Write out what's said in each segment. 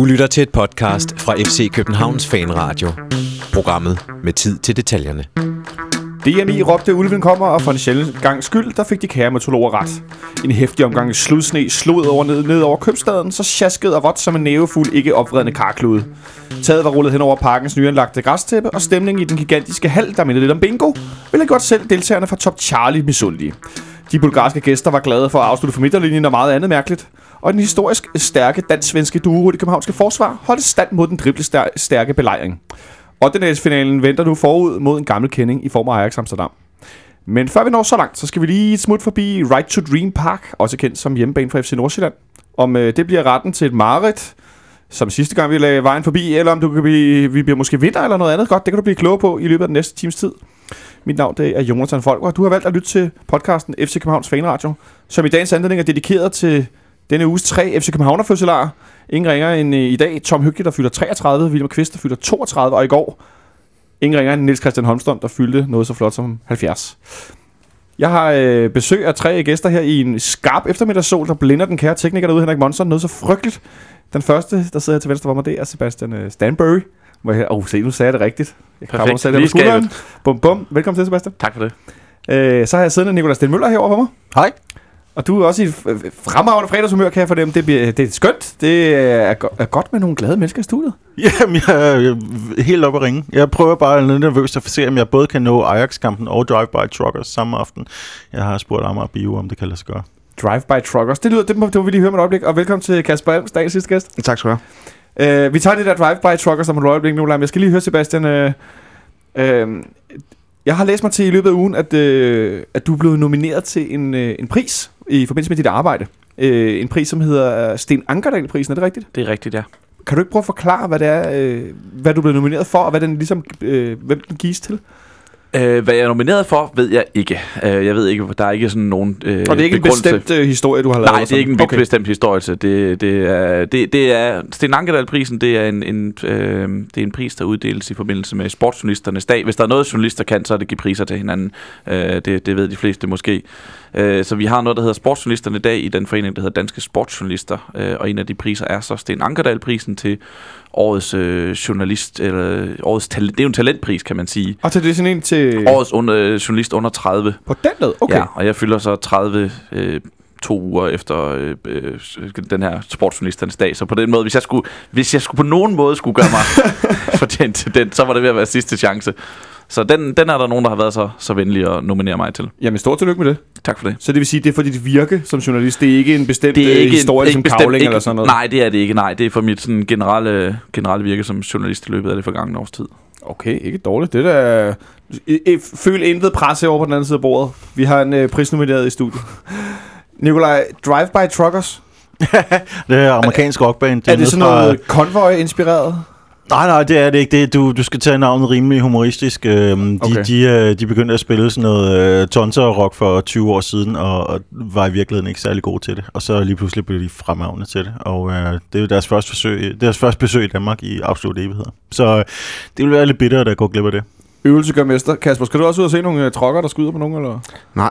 Du lytter til et podcast fra FC Københavns Fanradio. Programmet med tid til detaljerne. DMI råbte, at ulven kommer, og for en sjældent gang skyld, der fik de kære metologer ret. En hæftig omgang sludsne slod over ned, ned over købstaden, så sjaskede og vådt som en nævefuld ikke opvredende karklude. Taget var rullet hen over parkens nyanlagte græstæppe, og stemningen i den gigantiske hal, der mindede lidt om bingo, ville godt selv deltagerne fra Top Charlie misundelige. De bulgarske gæster var glade for at afslutte for midterlinjen og meget andet mærkeligt. Og den historisk stærke dansk-svenske duo i det københavnske forsvar holdt stand mod den driblestærke belejring. Og den finalen venter nu forud mod en gammel kending i form af Ajax Amsterdam. Men før vi når så langt, så skal vi lige smut forbi Right to Dream Park, også kendt som hjemmebane for FC Nordsjælland. Om øh, det bliver retten til et mareridt, som sidste gang vi lagde vejen forbi, eller om du kan blive, vi bliver måske vinder eller noget andet godt. Det kan du blive klog på i løbet af den næste times tid. Mit navn det er Jonathan Folk, og du har valgt at lytte til podcasten FC Københavns Fanradio, som i dagens anledning er dedikeret til denne uges tre FC Københavner fødselarer. Ingen ringer end øh, i dag Tom Hyggelig, der fylder 33, William Kvist, der fylder 32, og i går ingen ringer end Niels Christian Holmstrøm, der fyldte noget så flot som 70. Jeg har øh, besøg af tre gæster her i en skarp eftermiddagssol, der blinder den kære tekniker derude, Henrik Monson. Noget så frygteligt. Den første, der sidder her til venstre for mig, det er Sebastian øh, Stanbury. Hvor jeg, oh, se, nu sagde jeg det rigtigt. Jeg Perfekt. det på skulderen. Bum, bum. Velkommen til, Sebastian. Tak for det. Øh, så har jeg siddende Nikolaj Sten Møller herovre for mig. Hej. Og du er også i fremragende fredagshumør, kan jeg fornemme. Det, bliver, det er skønt. Det er, go- er godt med nogle glade mennesker i studiet. Jamen, jeg er helt oppe at ringe. Jeg prøver bare lidt nervøst at se, om jeg både kan nå Ajax-kampen og Drive-By Truckers samme aften. Jeg har spurgt Amager Bio, om det kan lade sig gøre. Drive-by truckers. Det lyder, det må, det må vi lige høre med et øjeblik. Og velkommen til Kasper Elms, dagens sidste gæst. Tak skal du have. Uh, vi tager det der drive-by truckers om et øjeblik nu, men jeg skal lige høre, Sebastian. Uh, uh, jeg har læst mig til i løbet af ugen, at, uh, at du er blevet nomineret til en, uh, en pris i forbindelse med dit arbejde. Uh, en pris, som hedder Sten Ankerdal-prisen, er det rigtigt? Det er rigtigt, ja. Kan du ikke prøve at forklare, hvad det er, uh, hvad du blevet nomineret for, og hvad den ligesom, uh, hvem den gives til? Øh, hvad jeg er nomineret for, ved jeg ikke. Øh, jeg ved ikke, der er ikke sådan nogen øh, Og det er ikke en bestemt uh, historie, du har lavet? Nej, det er ikke en okay. bestemt historie. Det, det, er, det, det er Sten Ankedal-prisen, det er en, en, øh, det er en pris, der uddeles i forbindelse med sportsjournalisternes dag. Hvis der er noget, journalister kan, så er det give priser til hinanden. Øh, det, det ved de fleste måske. Øh, så vi har noget, der hedder Sportsjournalisterne dag i den forening, der hedder Danske Sportsjournalister. Øh, og en af de priser er så Sten Ankedal-prisen til årets øh, journalist, eller årets talent. Det er jo en talentpris, kan man sige. Og til det er sådan en til... Årets under, øh, journalist under 30. På den led? Okay. Ja, og jeg fylder så 30 øh, to uger efter øh, øh, den her sportsjournalisternes dag. Så på den måde, hvis jeg skulle, hvis jeg skulle på nogen måde skulle gøre mig fortjent til den, så var det ved at være sidste chance. Så den, den er der nogen, der har været så, så venlige at nominere mig til. Jamen, stort tillykke med det. Tak for det. Så det vil sige, det er for dit virke som journalist. Det er ikke en bestemt Det er ikke historie en, som bestemt- kavling ikke, eller sådan noget? Nej, det er det ikke. Nej, det er for mit sådan, generelle, generelle virke som journalist i løbet af det forgangne års tid. Okay, ikke dårligt. Det der... I- I- Føl intet pres over på den anden side af bordet. Vi har en øh, prisnomineret i studiet. Nikolaj, Drive-By Truckers. Det er amerikansk rockband. Er det nede sådan fra- noget Convoy-inspireret? Nej, nej, det er det ikke. Det, du, du skal tage navnet rimelig humoristisk. Øhm, de, Okay. okay. de, øh, de begyndte at spille sådan noget øh, tonser-rock for 20 år siden, og, og var i virkeligheden ikke særlig gode til det. Og så lige pludselig blev de fremragende til det. Og øh, det er jo deres første, forsøg, deres første besøg i Danmark i absolut evighed. Så øh, det vil være lidt bittert at gå glip af det. Øvelse gør mester. Kasper, skal du også ud og se nogle uh, trokker, der skyder på nogen? Eller? Nej,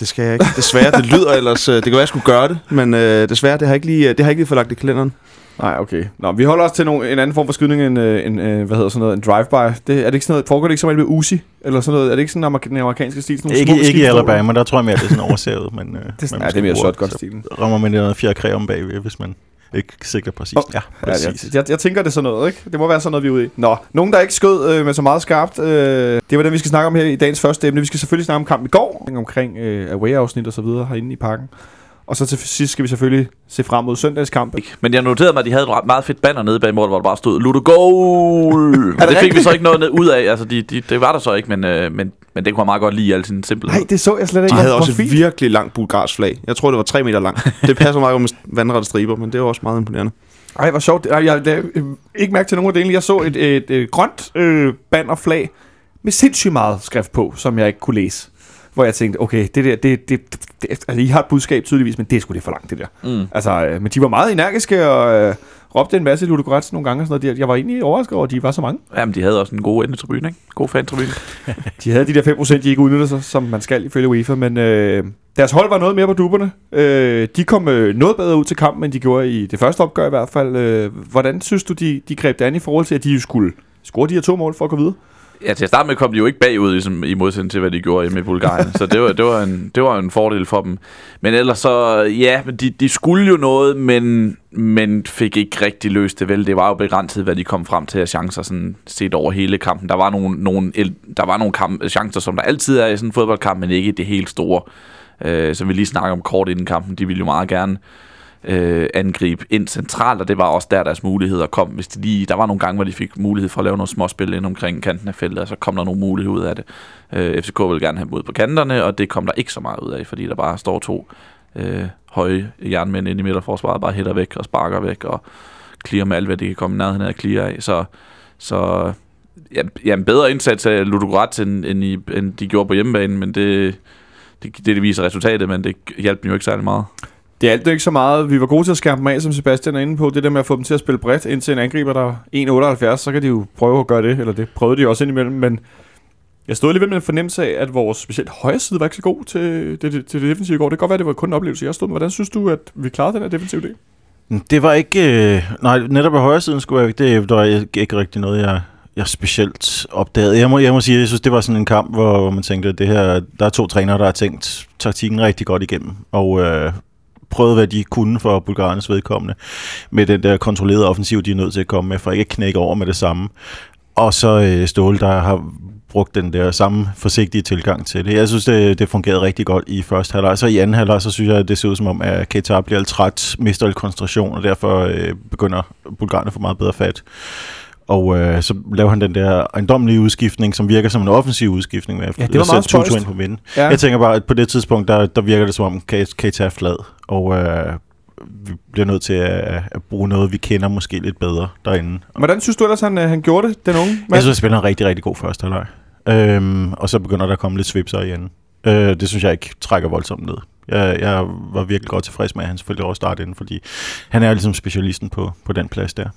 det skal jeg ikke. Desværre, det lyder ellers... øh, Det kan være, jeg skulle gøre det, men øh, desværre, det har ikke lige, det har jeg ikke lige fået lagt i kalenderen. Nej, okay. Nå, vi holder os til nogle, en anden form for skydning end øh, en, øh, hvad hedder sådan noget, en drive-by. Det, er det ikke sådan noget, foregår det ikke så meget med Uzi? Eller sådan noget? Er det ikke sådan amerik- den amerikanske stil? Sådan Ikke, ikke i? Alabama, der tror jeg mere, det er sådan oversavet. Men, øh, Det er, sådan, man ja, det er mere shotgun-stilen. Så rammer man noget fjerkræ om bagved, hvis man ikke sigter præcis. Oh, ja, Ja, præcis. jeg, jeg, jeg tænker, det er sådan noget, ikke? Det må være sådan noget, vi er ude i. Nå, nogen, der ikke skød øh, med så meget skarpt. Øh, det var det, vi skal snakke om her i dagens første emne. Vi skal selvfølgelig snakke om kampen i går, omkring øh, away-afsnit og så videre herinde i parken. Og så til sidst skal vi selvfølgelig se frem mod søndagskamp. Ikke? Men jeg noterede mig, at de havde et meget fedt banner nede bag målet, hvor der bare stod Ludo Goal! Og det, det det fik vi så ikke noget ned- ud af. Altså, de, de, det var der så ikke, men, øh, men, men det kunne jeg meget godt lide i al sin simpelhed. Nej, det så jeg slet ikke. De havde også et virkelig langt bulgarsk flag. Jeg tror, det var 3 meter langt. Det passer meget godt med vandrette striber, men det var også meget imponerende. Ej, hvor sjovt. Ej, Jeg jeg øh, ikke mærke til nogen af delene. Jeg så et, et, et grønt øh, bannerflag med sindssygt meget skrift på, som jeg ikke kunne læse. Hvor jeg tænkte, okay, det der, det, det, det, altså I har et budskab tydeligvis, men det er sgu lidt for langt, det der. Mm. Altså, øh, men de var meget energiske og øh, råbte en masse Ludogorets nogle gange og sådan noget. Jeg var egentlig overrasket over, at de var så mange. Jamen, de havde også en god endetribune, ikke? God fan-tribune. De havde de der 5%, de ikke udnyttede sig, som man skal ifølge UEFA, men øh, deres hold var noget mere på duberne. Øh, de kom øh, noget bedre ud til kampen, end de gjorde i det første opgør i hvert fald. Øh, hvordan synes du, de, de greb det an i forhold til, at de skulle score de her to mål for at gå videre? Ja, til at starte med kom de jo ikke bagud, ligesom, i modsætning til, hvad de gjorde med Bulgarien. så det var, det, var en, det var en fordel for dem. Men ellers så, ja, men de, de skulle jo noget, men, men fik ikke rigtig løst det vel. Det var jo begrænset, hvad de kom frem til af chancer, sådan set over hele kampen. Der var nogle, nogle, der var nogle kamp, chancer, som der altid er i sådan en fodboldkamp, men ikke det helt store. Øh, som vi lige snakker om kort inden kampen. De ville jo meget gerne øh, Øh, angreb ind centralt, og det var også der, deres muligheder kom. Hvis de lige, der var nogle gange, hvor de fik mulighed for at lave noget småspil ind omkring kanten af feltet, og så kom der nogle muligheder ud af det. Øh, FCK ville gerne have dem ud på kanterne, og det kom der ikke så meget ud af, fordi der bare står to øh, høje jernmænd ind i midterforsvaret, bare hætter væk og sparker væk, og clear med alt, hvad de kan komme nærheden af at clear af. Så, så ja, ja, en bedre indsats af Ludogorets, end, end, i, end de gjorde på hjemmebanen, men det, det, det, det viser resultatet, men det hjalp dem jo ikke særlig meget. Det er alt ikke så meget. Vi var gode til at skærme dem af, som Sebastian er inde på. Det der med at få dem til at spille bredt indtil en angriber, der er 1,78, så kan de jo prøve at gøre det, eller det prøvede de også indimellem, men jeg stod alligevel med en fornemmelse af, at vores specielt højre side var ikke så god til det, til det defensive i går. Det kan godt være, at det var kun en oplevelse, jeg stod med. Hvordan synes du, at vi klarede den her defensive del? Mm, det var ikke... Øh, nej, netop på højre siden skulle jeg, det, det var ikke, ikke rigtig noget, jeg, jeg specielt opdagede. Jeg må, jeg må sige, jeg synes, det var sådan en kamp, hvor, hvor man tænkte, at det her, der er to trænere, der har tænkt taktikken rigtig godt igennem, og øh, prøvet, hvad de kunne for Bulgarernes vedkommende, med den der kontrollerede offensiv, de er nødt til at komme med, for ikke at knække over med det samme. Og så øh, Ståle, der har brugt den der samme forsigtige tilgang til det. Jeg synes, det, det fungerede rigtig godt i første halvleg. Så i anden halvleg, så synes jeg, at det ser ud som om, at Keita bliver lidt træt, mister lidt koncentration, og derfor øh, begynder Bulgarien at få meget bedre fat. Og øh, så laver han den der ejendomlige udskiftning, som virker som en offensiv udskiftning. Med Ja, det var meget Tutu ind på midten. Ja. Jeg tænker bare, at på det tidspunkt, der, der virker det som om, Keita er flad. Og øh, vi bliver nødt til at, at bruge noget, vi kender måske lidt bedre derinde. Hvordan synes du ellers, han, øh, han gjorde det, den unge mand? Jeg synes, han spiller en rigtig, rigtig god første halvleg. Øhm, og så begynder der at komme lidt svipser igen. Øh, det synes jeg ikke trækker voldsomt ned. Jeg, jeg var virkelig godt tilfreds med, at han selvfølgelig også startede inden, fordi han er ligesom specialisten på, på den plads der.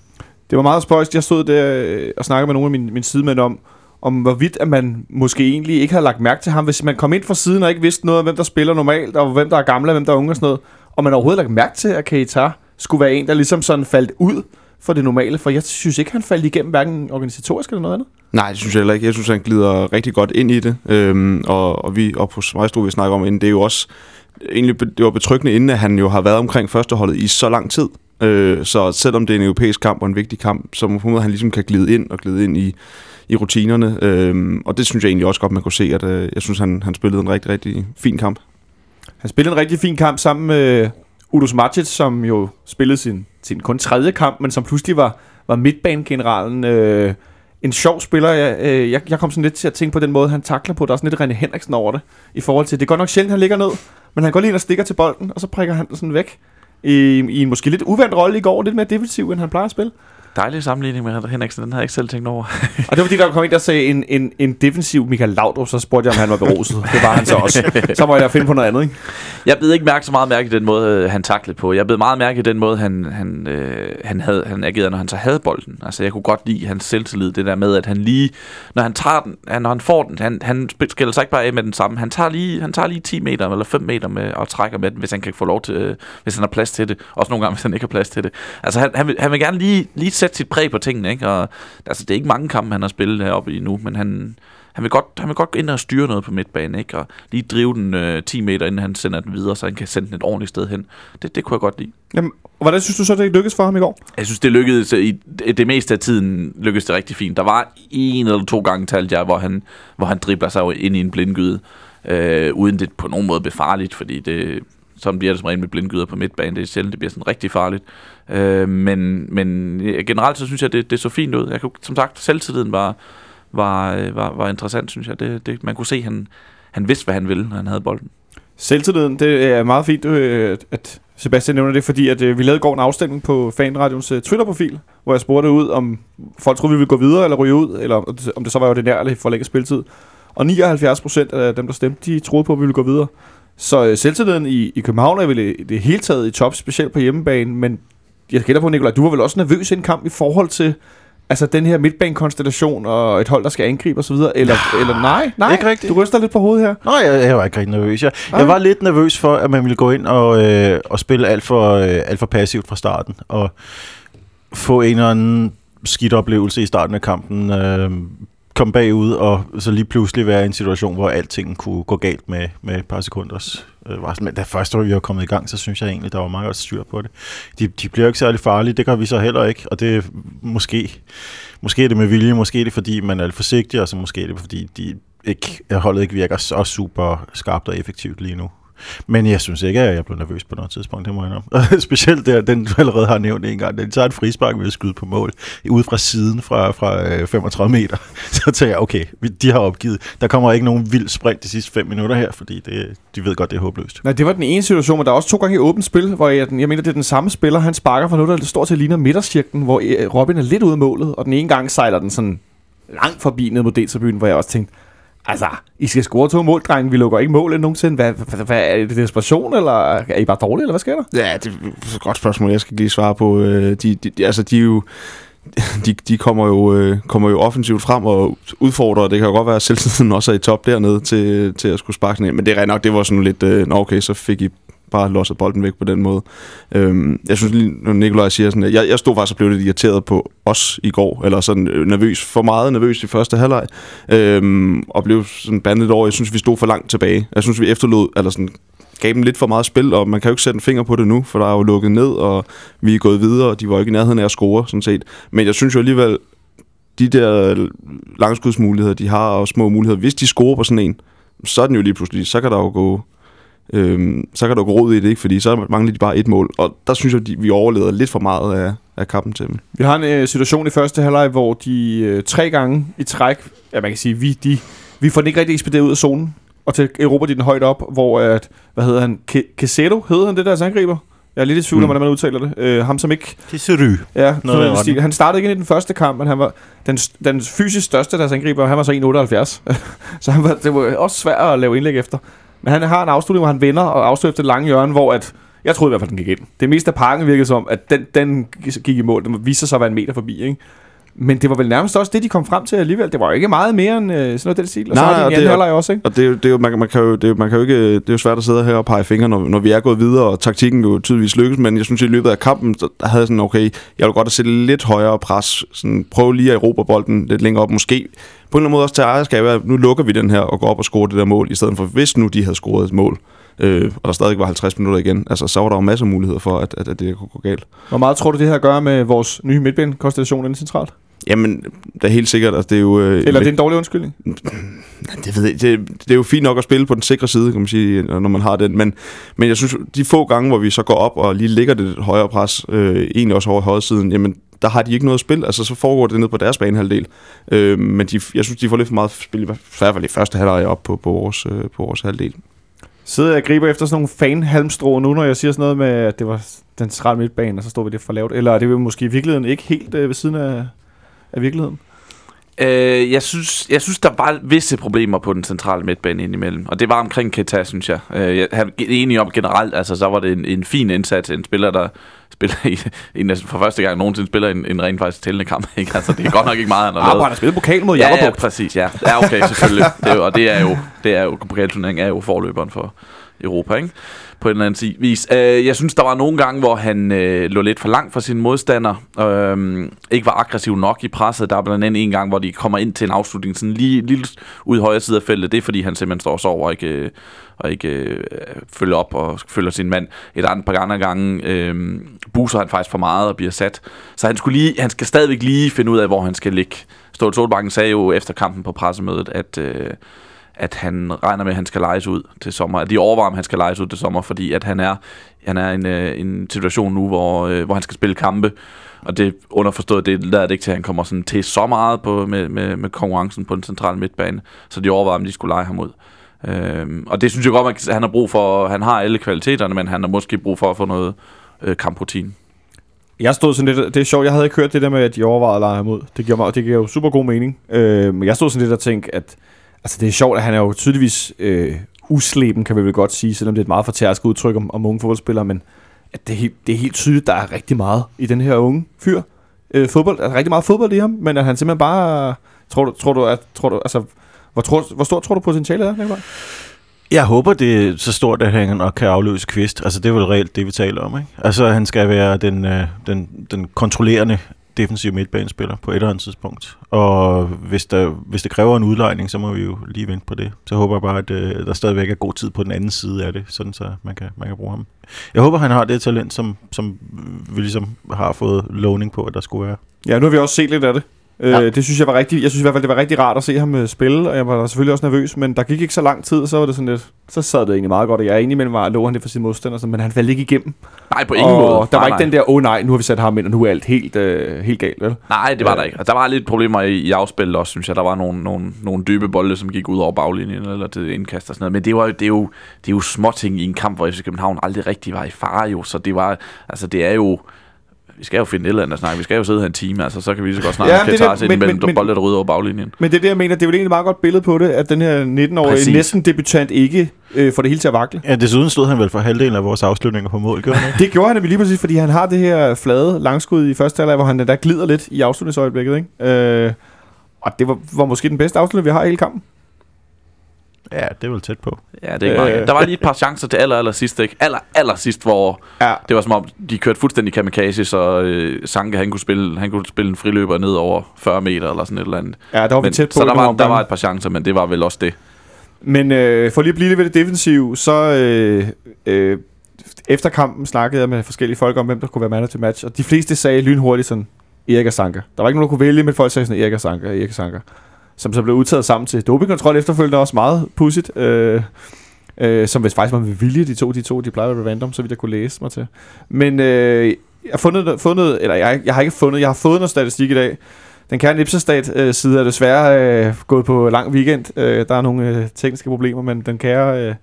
Det var meget spøjst. Jeg stod der øh, og snakkede med nogle af mine, mine sidemænd om, om hvorvidt at man måske egentlig ikke havde lagt mærke til ham, hvis man kom ind fra siden og ikke vidste noget om, hvem der spiller normalt, og hvem der er gamle og hvem der er unge og sådan noget, og man overhovedet lagt mærke til, at Keita skulle være en, der ligesom sådan faldt ud for det normale, for jeg synes ikke, han faldt igennem hverken organisatorisk eller noget andet. Nej, det synes jeg heller ikke. Jeg synes, han glider rigtig godt ind i det. Øhm, og, og vi, og på Maestro, vi snakker om inden, det er jo også egentlig, det var betryggende inden, at han jo har været omkring førsteholdet i så lang tid. Øh, så selvom det er en europæisk kamp og en vigtig kamp, så må han ligesom kan glide ind og glide ind i, i rutinerne. Øh, og det synes jeg egentlig også godt, man kunne se, at øh, jeg synes, han, han spillede en rigtig, rigtig fin kamp. Han spillede en rigtig fin kamp sammen med Udus Macic, som jo spillede sin, sin kun tredje kamp, men som pludselig var, var midtbanegeneralen. Øh, en sjov spiller. Jeg, øh, jeg, jeg kom sådan lidt til at tænke på den måde, han takler på. Der er sådan lidt René Henriksen over det. I forhold til, det er godt nok sjældent, han ligger ned, men han går lige ind og stikker til bolden, og så prikker han den sådan væk. I, I en måske lidt uvandt rolle i går, lidt mere defensiv, end han plejer at spille. Dejlig sammenligning med Henriksen, den havde jeg ikke selv tænkt over. Og det var fordi, der kom en, der sagde en, en, en defensiv Michael Laudrup, så spurgte jeg, om han var beruset. Det var han så også. Så må jeg finde på noget andet, ikke? Jeg blev ikke mærke så meget mærke i den måde, øh, han taklede på. Jeg blev meget mærke i den måde, han, han, øh, han, havde, han agerede, når han så havde bolden. Altså, jeg kunne godt lide hans selvtillid, det der med, at han lige, når han tager den, han, når han får den, han, han skiller sig ikke bare af med den samme. Han tager lige, han tager lige 10 meter eller 5 meter med, og trækker med den, hvis han kan få lov til, øh, hvis han har plads til det. Også nogle gange, hvis han ikke har plads til det. Altså, han, han, vil, han vil gerne lige, lige sætte sit præg på tingene, ikke? Og, altså, det er ikke mange kampe, han har spillet heroppe i nu, men han, han vil, godt, han vil godt ind og styre noget på midtbanen, ikke? Og lige drive den øh, 10 meter, inden han sender den videre, så han kan sende den et ordentligt sted hen. Det, det kunne jeg godt lide. Jamen, og hvordan synes du så, det lykkedes for ham i går? Jeg synes, det lykkedes i det, meste af tiden lykkedes det rigtig fint. Der var en eller to gange talt jeg, hvor han, hvor han dribler sig ind i en blindgyde, øh, uden det på nogen måde blev farligt, fordi det, sådan bliver det som regel med blindgyder på midtbanen. Det er sjældent, det bliver sådan rigtig farligt. Øh, men, men generelt så synes jeg, det, det så fint ud. Jeg kunne, som sagt, selvtilliden var, var, øh, var, var interessant, synes jeg. Det, det, man kunne se, at han, han vidste, hvad han ville, når han havde bolden. Selvtilliden, det er meget fint, øh, at Sebastian nævner det, fordi at, øh, vi lavede i går en afstemning på Fanradions Twitter-profil, hvor jeg spurgte ud, om folk troede, vi ville gå videre eller ryge ud, eller om det- om det så var ordinært eller forlænget spilletid. Og 79 procent af dem, der stemte, de troede på, at vi ville gå videre. Så øh, selvtilliden i, i København er vel i det hele taget i top, specielt på hjemmebane, men jeg gætter på, Nikolaj, du var vel også nervøs i en kamp i forhold til altså den her midtbanekonstellation og et hold, der skal angribe osv., eller, eller nej, nej, Ikke rigtigt. du ryster lidt på hovedet her. Nej, jeg, jeg var ikke rigtig nervøs. Jeg, Nej. jeg var lidt nervøs for, at man ville gå ind og, øh, og spille alt for, øh, alt for passivt fra starten, og få en eller anden skidt oplevelse i starten af kampen, øh, komme bagud, og så lige pludselig være i en situation, hvor alting kunne gå galt med, med et par sekunders øh, varsel. Men da først vi var kommet i gang, så synes jeg egentlig, der var meget godt styr på det. De, de bliver ikke særlig farlige, det gør vi så heller ikke, og det er måske, måske er det med vilje, måske er det fordi, man er lidt forsigtig, og så måske er det fordi, de ikke, holdet ikke virker så super skarpt og effektivt lige nu. Men jeg synes ikke, at jeg blev nervøs på noget tidspunkt, det må jeg nok. Specielt der, den du allerede har nævnt en gang, den tager et frispark ved at skyde på mål, ude fra siden fra, fra øh, 35 meter. Så tænker jeg, okay, vi- de har opgivet. Der kommer ikke nogen vild sprint de sidste 5 minutter her, fordi det, de ved godt, det er håbløst. Nej, det var den ene situation, men der er også to gange i åbent spil, hvor jeg, jeg mener, det er den samme spiller, han sparker fra noget, der står til ligner midtercirklen, hvor øh, Robin er lidt ude af målet, og den ene gang sejler den sådan langt forbi ned mod D-tribunen, hvor jeg også tænkte, altså, I skal score to mål, drenge, vi lukker ikke mål nogensinde. Hvad, hvad, hvad, er det desperation, eller er I bare dårlige, eller hvad sker der? Ja, det er et godt spørgsmål, jeg skal lige svare på. Øh, de, de, de, altså, de er jo... De, de kommer, jo, øh, kommer jo offensivt frem og udfordrer. Det kan jo godt være, at selvtiden også er i top dernede til, til at skulle sparke sådan ind. Men det er nok, det var sådan lidt... Øh, Nå, okay, så fik I bare losset bolden væk på den måde. Øhm, jeg synes lige, når Nikolaj siger sådan, at jeg, jeg stod faktisk og blev lidt irriteret på os i går, eller sådan øh, nervøs, for meget nervøs i første halvleg, øhm, og blev sådan bandet over. Jeg synes, vi stod for langt tilbage. Jeg synes, vi efterlod, eller sådan, gav dem lidt for meget spil, og man kan jo ikke sætte en finger på det nu, for der er jo lukket ned, og vi er gået videre, og de var jo ikke i nærheden af at score, sådan set. Men jeg synes jo alligevel, de der langskudsmuligheder, de har, og små muligheder, hvis de scorer på sådan en, så er den jo lige pludselig, så kan der jo gå, øhm, så kan der gå rod i det, ikke? fordi så mangler de bare et mål, og der synes jeg, de, vi overleder lidt for meget af, af kampen til dem. Vi har en øh, situation i første halvleg, hvor de øh, tre gange i træk, ja man kan sige, vi, de, vi får den ikke rigtig ekspederet ud af zonen, og til Europa de den højt op, hvor at, hvad hedder han, Ke- Quesedo hedder han det deres angriber? Jeg er lidt i tvivl om, Mm. hvordan man udtaler det. Øh, ham som ikke Det ser ry. Ja, Noget stil. han startede ikke ind i den første kamp, men han var den, den fysisk største af deres angriber, han var så 1,78. så han var, det var også svært at lave indlæg efter. Men han har en afslutning, hvor han vender og afslutter efter lange hjørne, hvor at, jeg troede i hvert fald, den gik ind. Det meste af pakken virkede som, at den, den gik i mål. Den viste sig så at være en meter forbi, ikke? Men det var vel nærmest også det, de kom frem til alligevel. Det var jo ikke meget mere end øh, sådan noget den stil. Og så Nej, har de og en det halvleg også, ikke? Og det er jo, det er jo, man, man, kan jo, det er, man kan jo ikke, det er jo svært at sidde her og pege fingre, når, når vi er gået videre, og taktikken jo tydeligvis lykkes, men jeg synes, at i løbet af kampen, der havde sådan, okay, jeg vil godt at sætte lidt højere pres, sådan, prøve lige at erobre bolden lidt længere op, måske på en eller anden måde også til ejerskab, af, at nu lukker vi den her og går op og scorer det der mål, i stedet for, hvis nu de havde scoret et mål, øh, og der stadig var 50 minutter igen, altså, så var der jo masser af muligheder for, at, at, at det kunne gå galt. Hvor meget tror du, det her gør med vores nye midtbanekonstellation inden centralt? Jamen, det er helt sikkert, at det er jo... Øh, Eller er det en dårlig undskyldning? Det, ved jeg, det, det er jo fint nok at spille på den sikre side, kan man sige, når man har den. Men, men jeg synes, de få gange, hvor vi så går op og lige ligger det højere pres, øh, egentlig også over højre siden, jamen der har de ikke noget spil. Altså, så foregår det ned på deres banehalvdel. Øh, men de, jeg synes, de får lidt for meget spil, i hvert fald i første halvleg op på, på, vores, øh, på vores halvdel. Sidder jeg og griber efter sådan nogle fan-halmstrå nu, når jeg siger sådan noget med, at det var den centrale midtbane, og så står vi det for lavt? Eller er det måske i virkeligheden ikke helt øh, ved siden af, af virkeligheden? Øh, jeg, synes, jeg synes, der var visse problemer på den centrale midtbane indimellem. Og det var omkring Keita, synes jeg. Øh, jeg er enig om generelt, altså så var det en, en fin indsats. En spiller, der spiller i, en, for første gang nogensinde spiller en, en rent faktisk tællende kamp. Ikke? Altså, det er godt nok ikke meget, han har Ah, lavet. han har spillet pokal mod Ja, ja, Jammerbugt. præcis, ja. Ja, okay, selvfølgelig. Det er, jo- og det er jo, det er jo, pokalturneringen er jo forløberen for Europa, ikke? På en eller anden vis. Øh, jeg synes, der var nogle gange, hvor han øh, lå lidt for langt fra sin modstander. Øh, ikke var aggressiv nok i presset. Der er blandt andet en gang, hvor de kommer ind til en afslutning, sådan lige lige ud i højre side af feltet. Det er, fordi han simpelthen står og sover og ikke, øh, og ikke øh, følger op og følger sin mand. Et andet par andre gange øh, buser han faktisk for meget og bliver sat. Så han, skulle lige, han skal stadigvæk lige finde ud af, hvor han skal ligge. Ståle Solbakken sagde jo efter kampen på pressemødet, at, øh, at han regner med, at han skal lejes ud til sommer. At de overvejer, om han skal lejes ud til sommer, fordi at han er, han er i en, øh, en situation nu, hvor, øh, hvor han skal spille kampe. Og det underforstået, det lader det ikke til, at han kommer sådan til så meget på, med, med, med konkurrencen på den centrale midtbane. Så de overvejer, om de skulle lege ham ud. Øhm, og det synes jeg godt, at han har brug for. Han har alle kvaliteterne, men han har måske brug for at få noget øh, kamprutine. Jeg stod sådan lidt, det er sjovt, jeg havde ikke hørt det der med, at de overvejede at lege ham ud. Det giver, mig, det giver jo super god mening. Øh, men jeg stod sådan lidt og tænkte, at Altså, det er sjovt, at han er jo tydeligvis øh, usleben, kan vi vel godt sige, selvom det er et meget fortærsket udtryk om, om unge fodboldspillere, men at det, er helt, det er helt tydeligt, der er rigtig meget i den her unge fyr. Øh, fodbold, der er rigtig meget fodbold i ham, men at han simpelthen bare... Tror du, tror du, at, tror du altså, hvor, tror, hvor stort tror du potentialet er, Nikolaj? Jeg håber, det er så stort, at han nok kan afløse Kvist. Altså, det er vel reelt det, vi taler om, ikke? Altså, han skal være den, øh, den, den kontrollerende defensiv midtbanespiller på et eller andet tidspunkt. Og hvis, der, hvis det kræver en udlejning, så må vi jo lige vente på det. Så håber jeg bare, at øh, der stadigvæk er god tid på den anden side af det, sådan så man kan, man kan bruge ham. Jeg håber, han har det talent, som, som vi ligesom har fået lovning på, at der skulle være. Ja, nu har vi også set lidt af det. Ja. Øh, det synes jeg var rigtig, jeg synes i hvert fald, det var rigtig rart at se ham øh, spille, og jeg var selvfølgelig også nervøs, men der gik ikke så lang tid, så var det sådan lidt, så sad det egentlig meget godt, og jeg er enig var, lå han det for sin modstander, sådan, men han faldt ikke igennem. Nej, på ingen og måde. Der var nej, ikke nej. den der, åh oh, nej, nu har vi sat ham ind, og nu er alt helt, øh, helt galt, vel? Nej, det var Øh. der ikke. Og der var lidt problemer i, i afspillet også, synes jeg. Der var nogle, nogle, nogle dybe bolde, som gik ud over baglinjen eller til indkast og sådan noget. Men det, var, det, er jo, det er jo småting i en kamp, hvor FC København aldrig rigtig var i fare jo. Så det var, altså det er jo, vi skal jo finde et eller andet at snakke. Vi skal jo sidde her en time, altså så kan vi lige så godt snakke Ja, men er det, ind men- mellem men- men- bolde, der over baglinjen. Men det er det, jeg mener, det er jo egentlig et meget godt billede på det, at den her 19-årige Præcis. næsten debutant ikke øh, får det hele til at vakle. Ja, desuden stod han vel for halvdelen af vores afslutninger på mål, gjorde han ikke? Det gjorde han nemlig lige præcis, fordi han har det her flade langskud i første halvleg, hvor han der glider lidt i afslutningsøjeblikket, ikke? Øh, og det var, var måske den bedste afslutning, vi har i hele kampen. Ja, det er vel tæt på. Ja, det er ikke Øh. mange. Der var lige et par chancer til aller, aller sidst, ikke? Aller, aller sidst, hvor Ja, det var som om, de kørte fuldstændig kamikaze, så øh, Sanke, han kunne, spille, han kunne spille en friløber ned over 40 meter eller sådan et eller andet. ja der var vi Men, tæt på. så der var, der var et par chancer, men det var vel også det. Men øh, for lige at blive lidt ved det defensive, så øh, øh, efter kampen snakkede jeg med forskellige folk om, hvem der kunne være man til match, og de fleste sagde lynhurtigt sådan, Erik og Sanka. Der var ikke nogen, der kunne vælge, men folk sagde sådan, Erik og Sanka, Erik og Sanka. Som så blev udtaget sammen til dopingkontrol efterfølgende også meget pudsigt. Øh, øh, som hvis faktisk var med vilje, de to, de to, de plejer at være random, så vidt jeg kunne læse mig til. Men øh, jeg har fundet, fundet eller jeg, jeg har ikke fundet, jeg har fået noget statistik i dag. Den kære Nipsestat øh, side er desværre øh, gået på lang weekend. Øh, der er nogle øh, tekniske problemer, men den kære øh,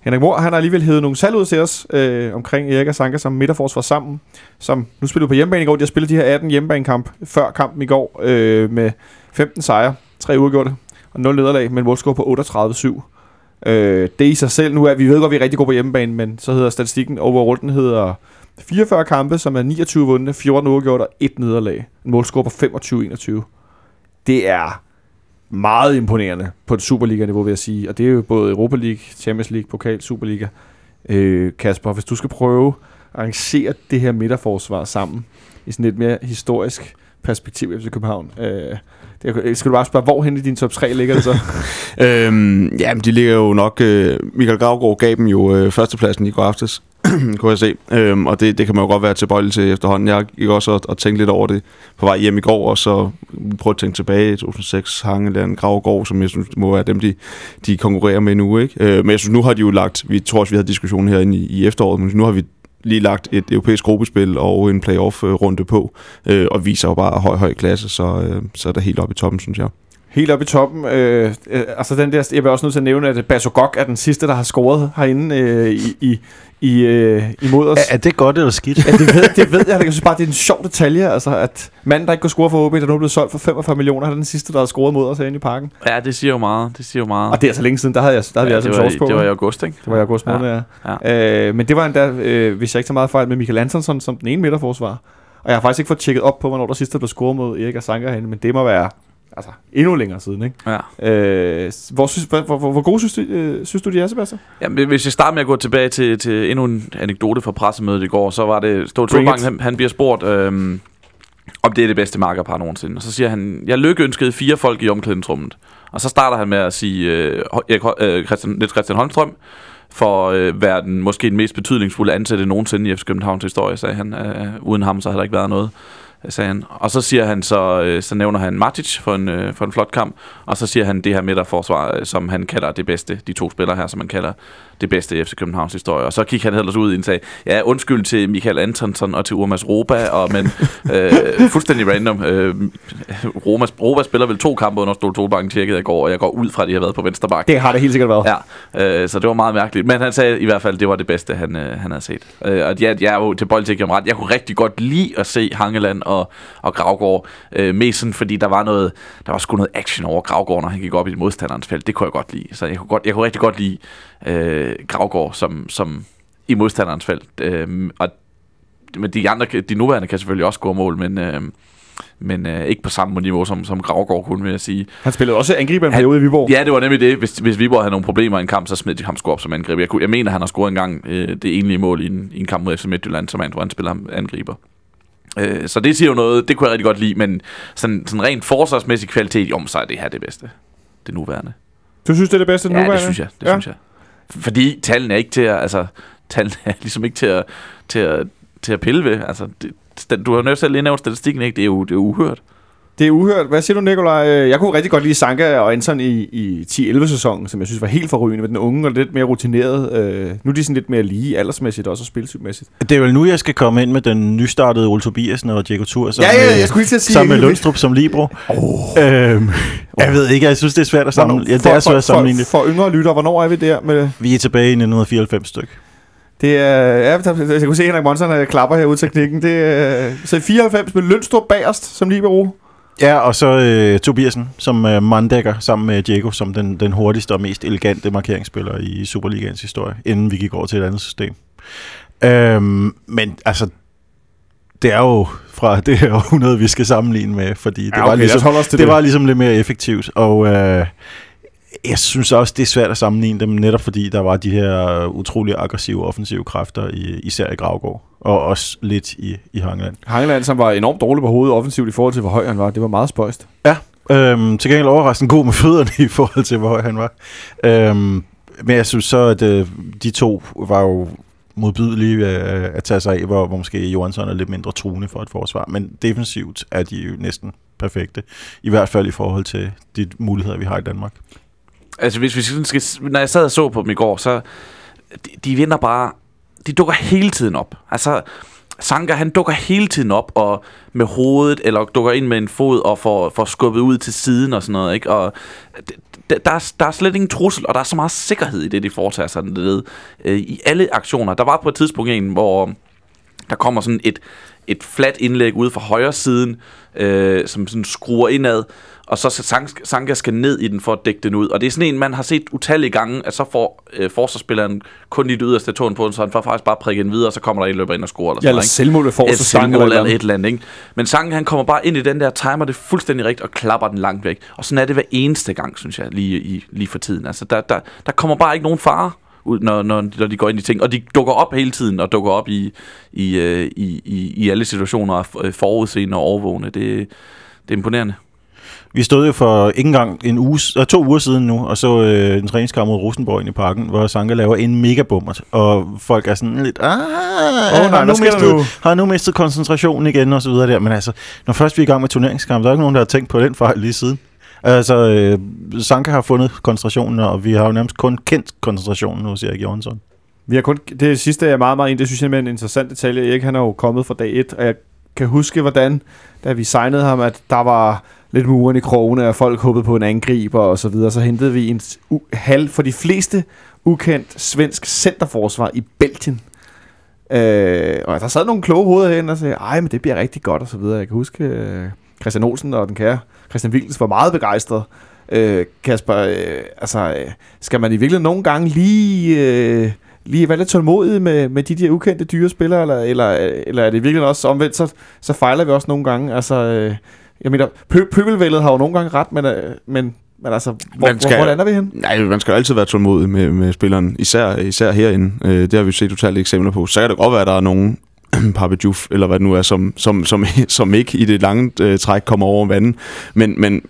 Henrik Mor, han har alligevel hævet nogle salg ud til os øh, omkring Erik og Sanka som midterforsvar sammen, som nu spillede på hjemmebane i går. De har spillet de her 18 hjemmebanekamp før kampen i går øh, med 15 sejre, 3 uafgjorte og 0 nederlag, men målscore på 38-7. Øh, det i sig selv, nu er vi ved godt, at vi er rigtig gode på hjemmebane, men så hedder statistikken overall, den hedder 44 kampe, som er 29 vundne, 14 uafgjort og 1 nederlag. En målscore på 25-21. Det er meget imponerende på et Superliga-niveau, vil jeg sige. Og det er jo både Europa League, Champions League, Pokal, Superliga. Øh, Kasper, hvis du skal prøve at arrangere det her midterforsvar sammen i sådan lidt mere historisk perspektiv FC København. Øh, det, øh, skal du bare spørge, hvor hen i din top 3 ligger det så? Øhm, ja, men de ligger jo nok... Øh, Michael Gravgaard gav dem jo øh, førstepladsen i går aftes, kunne jeg se. Øhm, og det, det kan man jo godt være tilbøjelig til efterhånden. Jeg gik også og, og tænkte lidt over det på vej hjem i går, og så prøvede at tænke tilbage i 2006, Hangeland, Gravgaard, som jeg synes må være dem, de, de konkurrerer med nu. Ikke? Øh, men jeg synes, nu har de jo lagt... Vi tror også, vi havde diskussionen herinde i, i efteråret, men nu har vi lige lagt et europæisk gruppespil og en playoff-runde på, øh, og viser jo bare høj, høj klasse, så, øh, så er der helt oppe i toppen, synes jeg. Helt oppe i toppen. Øh, øh, altså den der, jeg vil også nødt til at nævne, at Basogok er den sidste, der har scoret herinde øh, i, i, i, øh, imod os. Er, er det godt eller skidt? Ja, det ved, det ved jeg. Jeg synes bare, det er en sjov detalje, altså, at manden, der ikke kunne score for OB, der nu er blevet solgt for 45 millioner, han er den sidste, der har scoret mod os herinde i parken. Ja, det siger jo meget. Det siger jo meget. Og det er så længe siden, der havde, jeg, der havde ja, vi altså en på. det var i august, ikke? det var i august måned, ja. Ja. Øh, men det var endda, øh, hvis jeg ikke tager meget fejl, med Michael Antonsson som den ene midterforsvar. Og jeg har faktisk ikke fået tjekket op på, hvornår der sidste blev scoret mod Erik og Sanka herinde, men det må være altså, endnu længere siden, ikke? Ja. Øh, hvor, synes, hvor, hvor, hvor, gode synes du, øh, synes du, de er, Sebastian? Jamen, hvis jeg starter med at gå tilbage til, til endnu en anekdote fra pressemødet i går, så var det Ståle it. han, han bliver spurgt, øhm, om det er det bedste markerpar nogensinde. Og så siger han, jeg lykkeønskede fire folk i omklædningsrummet. Og så starter han med at sige, øh, Erik, øh, Christian, Niels Christian Holmstrøm, for øh, være den måske den mest betydningsfulde ansatte nogensinde i FC Københavns historie, sagde han. Øh, uden ham, så havde der ikke været noget sagde han. Og så siger han så, øh, så nævner han Matic for en, øh, for en flot kamp, og så siger han det her midterforsvar, øh, som han kalder det bedste, de to spillere her, som han kalder det bedste i FC Københavns historie. Og så gik han ellers ud og sagde, ja, undskyld til Michael Antonsson og til Urmas Roba, og, men øh, fuldstændig random. Øh, Romas, Roba spiller vel to kampe under Stol Solbakken tjekket i går, og jeg går ud fra, at de har været på venstre bak. Det har det helt sikkert været. Ja, øh, så det var meget mærkeligt. Men han sagde i hvert fald, at det var det bedste, han, øh, han havde set. Øh, og ja, jeg er jo til boldtik om ret. Jeg kunne rigtig godt lide at se Hangeland og og, og Gravgaard. Øh, mest sådan, fordi der var noget, der var sgu noget action over Gravgaard, når han gik op i modstanderens felt. Det kunne jeg godt lide. Så jeg kunne, godt, jeg kunne rigtig godt lide øh, Gravgaard som, som i modstanderens felt. Øh, og men de andre, de nuværende kan selvfølgelig også gå mål, men, øh, men øh, ikke på samme niveau som, som Gravgaard kunne, vil jeg sige. Han spillede også angriber en periode i Viborg. Ja, det var nemlig det. Hvis, hvis Viborg havde nogle problemer i en kamp, så smed de ham sgu op som angriber. Jeg, kunne, jeg mener, han har scoret engang øh, det enlige mål i en, i en kamp mod FC Midtjylland, som han, hvor han spiller angriber. Øh, så det siger jo noget, det kunne jeg rigtig godt lide, men sådan, sådan rent forsvarsmæssig kvalitet, jo, så er det her det bedste. Det nuværende. Du synes, det er det bedste Ja, nuværende? det synes jeg. Det Ja. ja. synes jeg. Fordi tallene er ikke til at, altså, tallene er ligesom ikke til at, til at, til at pille ved. Altså, det, du har jo selv indnævnt nævnt statistikken, ikke? Det er jo, det er uhørt. Det er uhørt. Hvad siger du, Nikolaj? Øh, Jeg kunne rigtig godt lide Sanka og Anton i, i 10-11-sæsonen, som jeg synes var helt forrygende med den unge og lidt mere rutineret. Øh, nu er de sådan lidt mere lige aldersmæssigt også og spilsygmæssigt. Det er vel nu, jeg skal komme ind med den nystartede Ole Tobiasen og Diego Tur sammen, Ja, ja, med- jeg skulle lige til at sige... sammen med Lundstrup som libro. Oh. Øhm, jeg ved ikke, jeg synes, det er svært at sammenligne. Ja, det er svært at sammenligne det. for, for, yngre lytter, hvornår er vi der med... Vi er tilbage i 1994 styk. Det er... Ja, jeg kunne se Henrik Monsen, der klapper herude til teknikken. Det er, så i 94 med Lønstrup bagerst som libero. Ja, og så øh, Tobiasen som øh, manddækker sammen med Diego som den, den hurtigste og mest elegante markeringsspiller i Superligaens historie, inden vi gik over til et andet system. Øhm, men altså, det er jo fra det her århundrede, vi skal sammenligne med, fordi det, Ja, var, okay, os ligesom, det det. var ligesom lidt mere effektivt, og øh, jeg synes også, det er svært at sammenligne dem, netop fordi der var de her utrolig aggressive offensive kræfter, i, især i Gravgård, og også lidt i, i Hangland. Hangeland, som var enormt dårlig på hovedet offensivt i forhold til, hvor høj han var. Det var meget spøjst. Øhm, til gengæld overraskende god med fødderne i forhold til, hvor høj han var. Øhm, men jeg synes så, at øh, de to var jo modbydelige øh, at tage sig af, hvor, hvor måske Johansson er lidt mindre truende for et forsvar. Men defensivt er de jo næsten perfekte. I hvert fald i forhold til de muligheder, vi har i Danmark. Altså, hvis vi sådan skal, når jeg sad og så på dem i går, så de, de vinder bare, de dukker hele tiden op. Altså, Sanka, han dukker hele tiden op og med hovedet, eller dukker ind med en fod og får, får skubbet ud til siden og sådan noget, ikke? Og det, der, er, der er slet ingen trussel, og der er så meget sikkerhed i det, de foretager sig dernede. Øh, I alle aktioner. Der var på et tidspunkt en, hvor der kommer sådan et, et fladt indlæg ude fra højre siden, øh, som sådan skruer indad, og så skal Sank- Sanka skal ned i den for at dække den ud. Og det er sådan en, man har set utallige gange, at så får øh, forsvarsspilleren kun lige det yderste af tåen på den, så han får faktisk bare prikke den videre, og så kommer der en løber ind og scorer. Eller Ja, sådan eller noget, ikke? selvmål forreste stang selvmål eller, eller eller et eller andet, ikke? Men Sanka, han kommer bare ind i den der, timer det fuldstændig rigtigt og klapper den langt væk. Og sådan er det hver eneste gang, synes jeg, lige, i, lige for tiden. Altså, der, der, der kommer bare ikke nogen fare ud, når, når, når de går ind i ting. Og de dukker op hele tiden, og dukker op i, i, øh, i, i, i alle situationer, og forudseende og overvågende. Det, det er imponerende. Vi stod jo for ikke engang en uge, øh, to uger siden nu, og så øh, en træningskamp mod Rosenborg ind i parken, hvor Sanka laver en mega bummer, og folk er sådan lidt, ah, Åh, har, nej, nu mistet, nu? har nu mistet koncentrationen igen, og så videre der. Men altså, når først vi er i gang med turneringskamp, der er ikke nogen, der har tænkt på den fejl lige siden. Altså, øh, Sanka har fundet koncentrationen, og vi har jo nærmest kun kendt koncentrationen hos Erik Jørgensen. Vi har kun, det sidste er meget, meget ind. Det synes jeg er en interessant detalje. Erik, han er jo kommet fra dag 1, og jeg kan huske, hvordan, da vi signede ham, at der var lidt muren i krogene, og folk håbede på en angriber og så videre. Så hentede vi en u- halv for de fleste ukendt svensk centerforsvar i Belgien. Øh, og der sad nogle kloge hoveder herinde og sagde, ej, men det bliver rigtig godt og så videre. Jeg kan huske, øh, Christian Olsen og den kære Christian Wilkens var meget begejstret. Øh, Kasper, øh, altså, øh, skal man i virkeligheden nogle gange lige, øh, lige være lidt tålmodig med, med de der ukendte dyre spillere, eller, eller, eller er det virkelig også omvendt, så, så fejler vi også nogle gange. Altså, øh, jeg mener, pø- pøbelvældet har jo nogle gange ret, men, øh, men, men altså, hvor, Man skal- hvor, hvordan er vi hen? Nej, man skal altid være tålmodig med, med spilleren, især, især herinde. Øh, det har vi set utallige eksempler på. Så kan det godt være, at der er nogen, Pape Diouf, eller hvad det nu er, som, som, som, som ikke i det lange øh, træk kommer over vandet. Men, men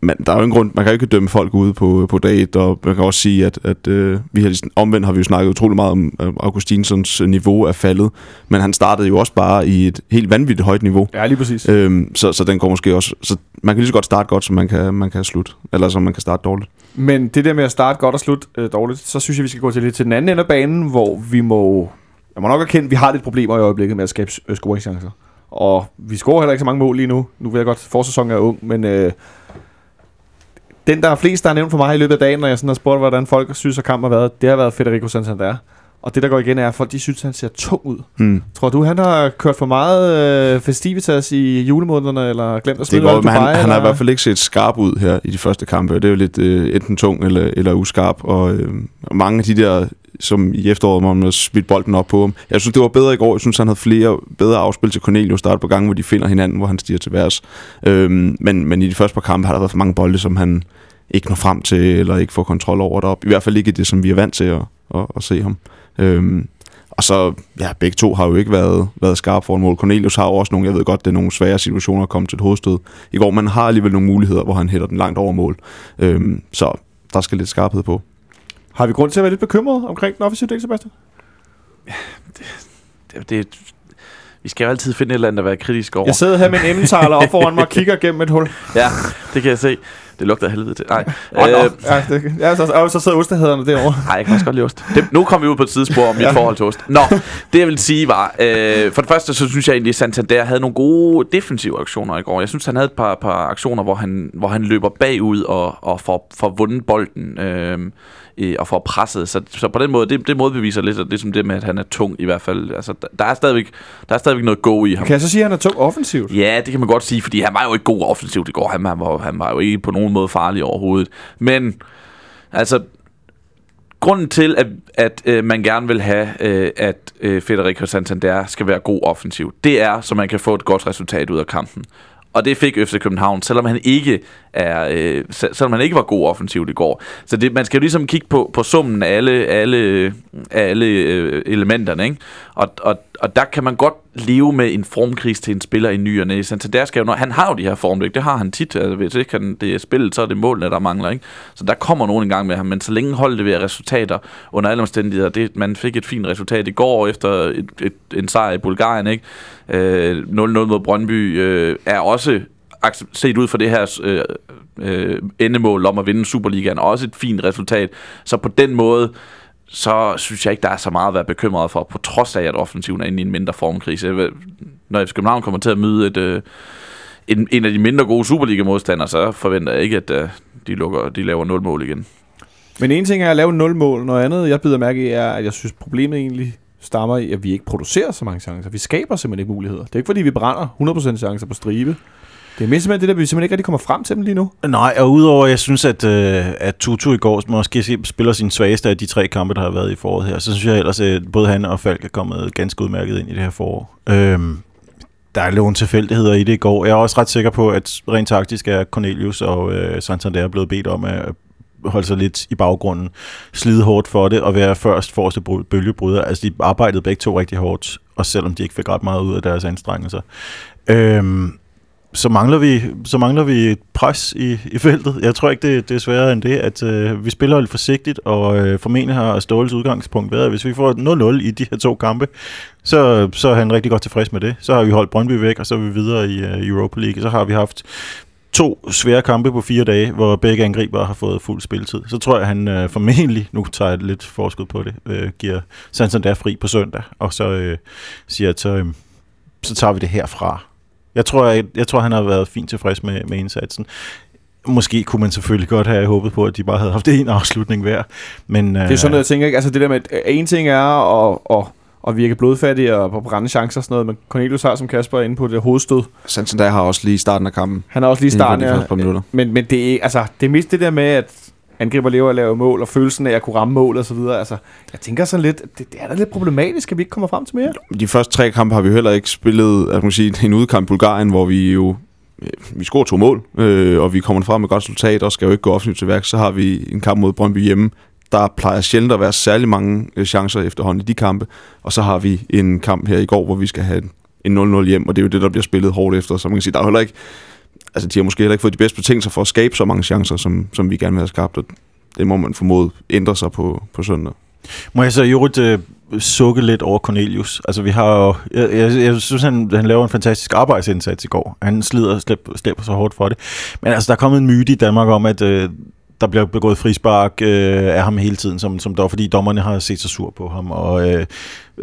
man, der er jo ingen grund, man kan jo ikke dømme folk ude på, på dag et, og man kan også sige, at, at øh, vi har, ligesom- omvendt har vi jo snakket utrolig meget om, at Augustinsons niveau er faldet, men han startede jo også bare i et helt vanvittigt højt niveau. Ja, lige præcis. Øhm, så, så den går måske også... Så man kan lige så godt starte godt, som man kan, man kan slutte. Eller som man kan starte dårligt. Men det der med at starte godt og slutte øh, dårligt, så synes jeg, vi skal gå til lidt til den anden ende af banen, hvor vi må... Jeg må nok erkende, at vi har lidt problemer i øjeblikket med at skabe øh, scoringschancer. Og vi scorer heller ikke så mange mål lige nu. Nu ved jeg godt, forsæsonen er ung, men øh, den, der er flest, der er nævnt for mig i løbet af dagen, når jeg sådan har spurgt, hvordan folk synes, at kampen har været, det har været Federico Santander. Og det, der går igen, er, at folk de synes, at han ser tung ud. Hmm. Tror du, han har kørt for meget øh, festivitas i julemånederne, eller glemt at Det smide går, noget men han, Dubai, han har i eller? hvert fald ikke set skarp ud her i de første kampe. Det er jo lidt øh, enten tung eller, eller uskarp, og øh, mange af de der, som i efteråret, hvor man har smidt bolden op på ham. Jeg synes, det var bedre i går. Jeg synes, han havde flere bedre afspil til Cornelius start på gange, hvor de finder hinanden, hvor han stiger til værs. Øhm, men, men i de første par kampe har der været for mange bolde, som han ikke når frem til, eller ikke får kontrol over derop. I hvert fald ikke det, som vi er vant til at, at, at se ham. Øhm, og så, ja, begge to har jo ikke været, været skarpe foran mål. Cornelius har jo også nogle, jeg ved godt, det er nogle svære situationer at komme til et hovedstød. I går, man har alligevel nogle muligheder, hvor han hætter den langt over mål. Øhm, så der skal lidt skarphed på. Har vi grund til at være lidt bekymret omkring den offensive del, Sebastian? Det, det, vi skal jo altid finde et eller andet at være kritisk over. Jeg sidder her med en emmentaler op foran mig og kigger gennem et hul. Ja, det kan jeg se. Det lugter af helvede til. Nej, oh, øh, no. ja, det, ja, så, og så sidder ostehederne derovre. Nej, jeg kan også godt lide ost. Det, nu kommer vi ud på et sidespor om mit Ja. forhold til ost. Nå, det jeg vil sige var, øh, for det første så synes jeg egentlig, at Santander havde nogle gode defensive aktioner i går. Jeg synes, han havde et par, par aktioner, hvor han, hvor han løber bagud og, og får, får vundet bolden. Øh, øh, og får presset. Så, så på den måde, det, det modbeviser lidt, at det som det med, at han er tung i hvert fald. Altså, der, der, er stadigvæk, der er stadigvæk noget go i ham. Kan jeg så sige, at han er tung offensivt? Ja, det kan man godt sige, fordi han var jo ikke god offensivt i går. Han, han, var, han var jo ikke på nogen måde farlig overhovedet. Men, altså, grunden til, at, at øh, man gerne vil have, øh, at øh, Federico Santander skal være god offensiv, det er, så man kan få et godt resultat ud af kampen. Og det fik FC København, selvom han ikke er, øh, selvom han ikke var god offensivt i går. Så det, man skal jo ligesom kigge på, på summen af alle, alle, øh, alle øh, elementerne, ikke? Og, og, og der kan man godt leve med en formkris til en spiller i ny og næ. Santander skal jo, han har jo de her formdæk, det har han tit. Altså, hvis ikke han, det er spillet, så er det målene, der mangler. Ikke? Så der kommer nogen en gang med ham, men så længe holdet leverer resultater under alle omstændigheder, det, man fik et fint resultat i går efter et, et, en sejr i Bulgarien, ikke? Øh, 0-0 mod Brøndby øh, er også set ud fra det her øh, øh, endemål om at vinde Superligaen, også et fint resultat. Så på den måde, så synes jeg ikke, der er så meget at være bekymret for, på trods af, at offensiven er inde i en mindre formkrise. Når FC København kommer til at møde et, øh, en, en af de mindre gode Superliga-modstandere, så forventer jeg ikke, at øh, de, lukker, de laver 0 mål igen. Men en ting er at lave 0 mål, noget andet, jeg bider mærke i, er, at jeg synes, problemet egentlig stammer i, at vi ikke producerer så mange chancer. Vi skaber simpelthen ikke muligheder. Det er ikke, fordi vi brænder 100% chancer på stribe. Det er mest simpelthen det, der vi simpelthen ikke rigtig kommer frem til dem lige nu. Nej, og udover, jeg synes, at, øh, at Tutu i går måske spiller sin svageste af de tre kampe, der har været i foråret her, så synes jeg ellers, at både han og Falk er kommet ganske udmærket ind i det her forår. Øhm, der er nogle tilfældigheder i det i går. Jeg er også ret sikker på, at rent taktisk er Cornelius og øh, Santander blevet bedt om at holde sig lidt i baggrunden, slide hårdt for det og være først forreste bølgebryder. Altså, de arbejdede begge to rigtig hårdt, og selvom de ikke fik ret meget ud af deres anstrengelser. Øhm, så mangler vi så mangler vi et pres i, i feltet. Jeg tror ikke, det, det er sværere end det, at øh, vi spiller lidt forsigtigt, og øh, formentlig har Ståles udgangspunkt været, at hvis vi får 0-0 i de her to kampe, så, så er han rigtig godt tilfreds med det. Så har vi holdt Brøndby væk, og så er vi videre i øh, Europa League. Så har vi haft to svære kampe på fire dage, hvor begge angriber har fået fuld spilletid. Så tror jeg, at han øh, formentlig, nu tager jeg lidt forskud på det, øh, giver Santander fri på søndag, og så øh, siger, at så, øh, så tager vi det herfra. Jeg tror, jeg, jeg tror, han har været fint tilfreds med, med indsatsen. Måske kunne man selvfølgelig godt have håbet på, at de bare havde haft en afslutning hver. Men, Det er sådan noget, jeg tænker, ikke? Altså det der med, at øh, en ting er at, at, at virke blodfattig og på brænde chancer og sådan noget, men Cornelius har, som Kasper er inde på, det hovedstød. Santander har også lige starten af kampen. Han er også lige starten, de ja. Men, men det, er, altså, det er mest det der med, at angriber lever at lave mål, og følelsen af at kunne ramme mål og så videre. Altså, jeg tænker sådan lidt, det, det er da lidt problematisk, at vi ikke kommer frem til mere. De første tre kampe har vi heller ikke spillet at man sige, en udkamp i Bulgarien, hvor vi jo øh, vi scorer to mål, øh, og vi kommer frem med et godt resultat, og skal jo ikke gå offensivt til værk. Så har vi en kamp mod Brøndby hjemme. Der plejer sjældent at være særlig mange øh, chancer efterhånden i de kampe. Og så har vi en kamp her i går, hvor vi skal have en 0-0 hjem, og det er jo det, der bliver spillet hårdt efter. Så man kan sige, der er heller ikke, altså de har måske heller ikke fået de bedste betingelser for at skabe så mange chancer, som, som vi gerne vil have skabt, og det må man formode ændre sig på, på søndag. Må jeg så i øvrigt øh, sukke lidt over Cornelius? Altså vi har jo, jeg, jeg, jeg synes, han, han laver en fantastisk arbejdsindsats i går. Han slider og slæber, slæber så hårdt for det. Men altså, der er kommet en myte i Danmark om, at øh, der bliver begået frispark øh, af ham hele tiden, som, som der, fordi dommerne har set sig sur på ham, og øh,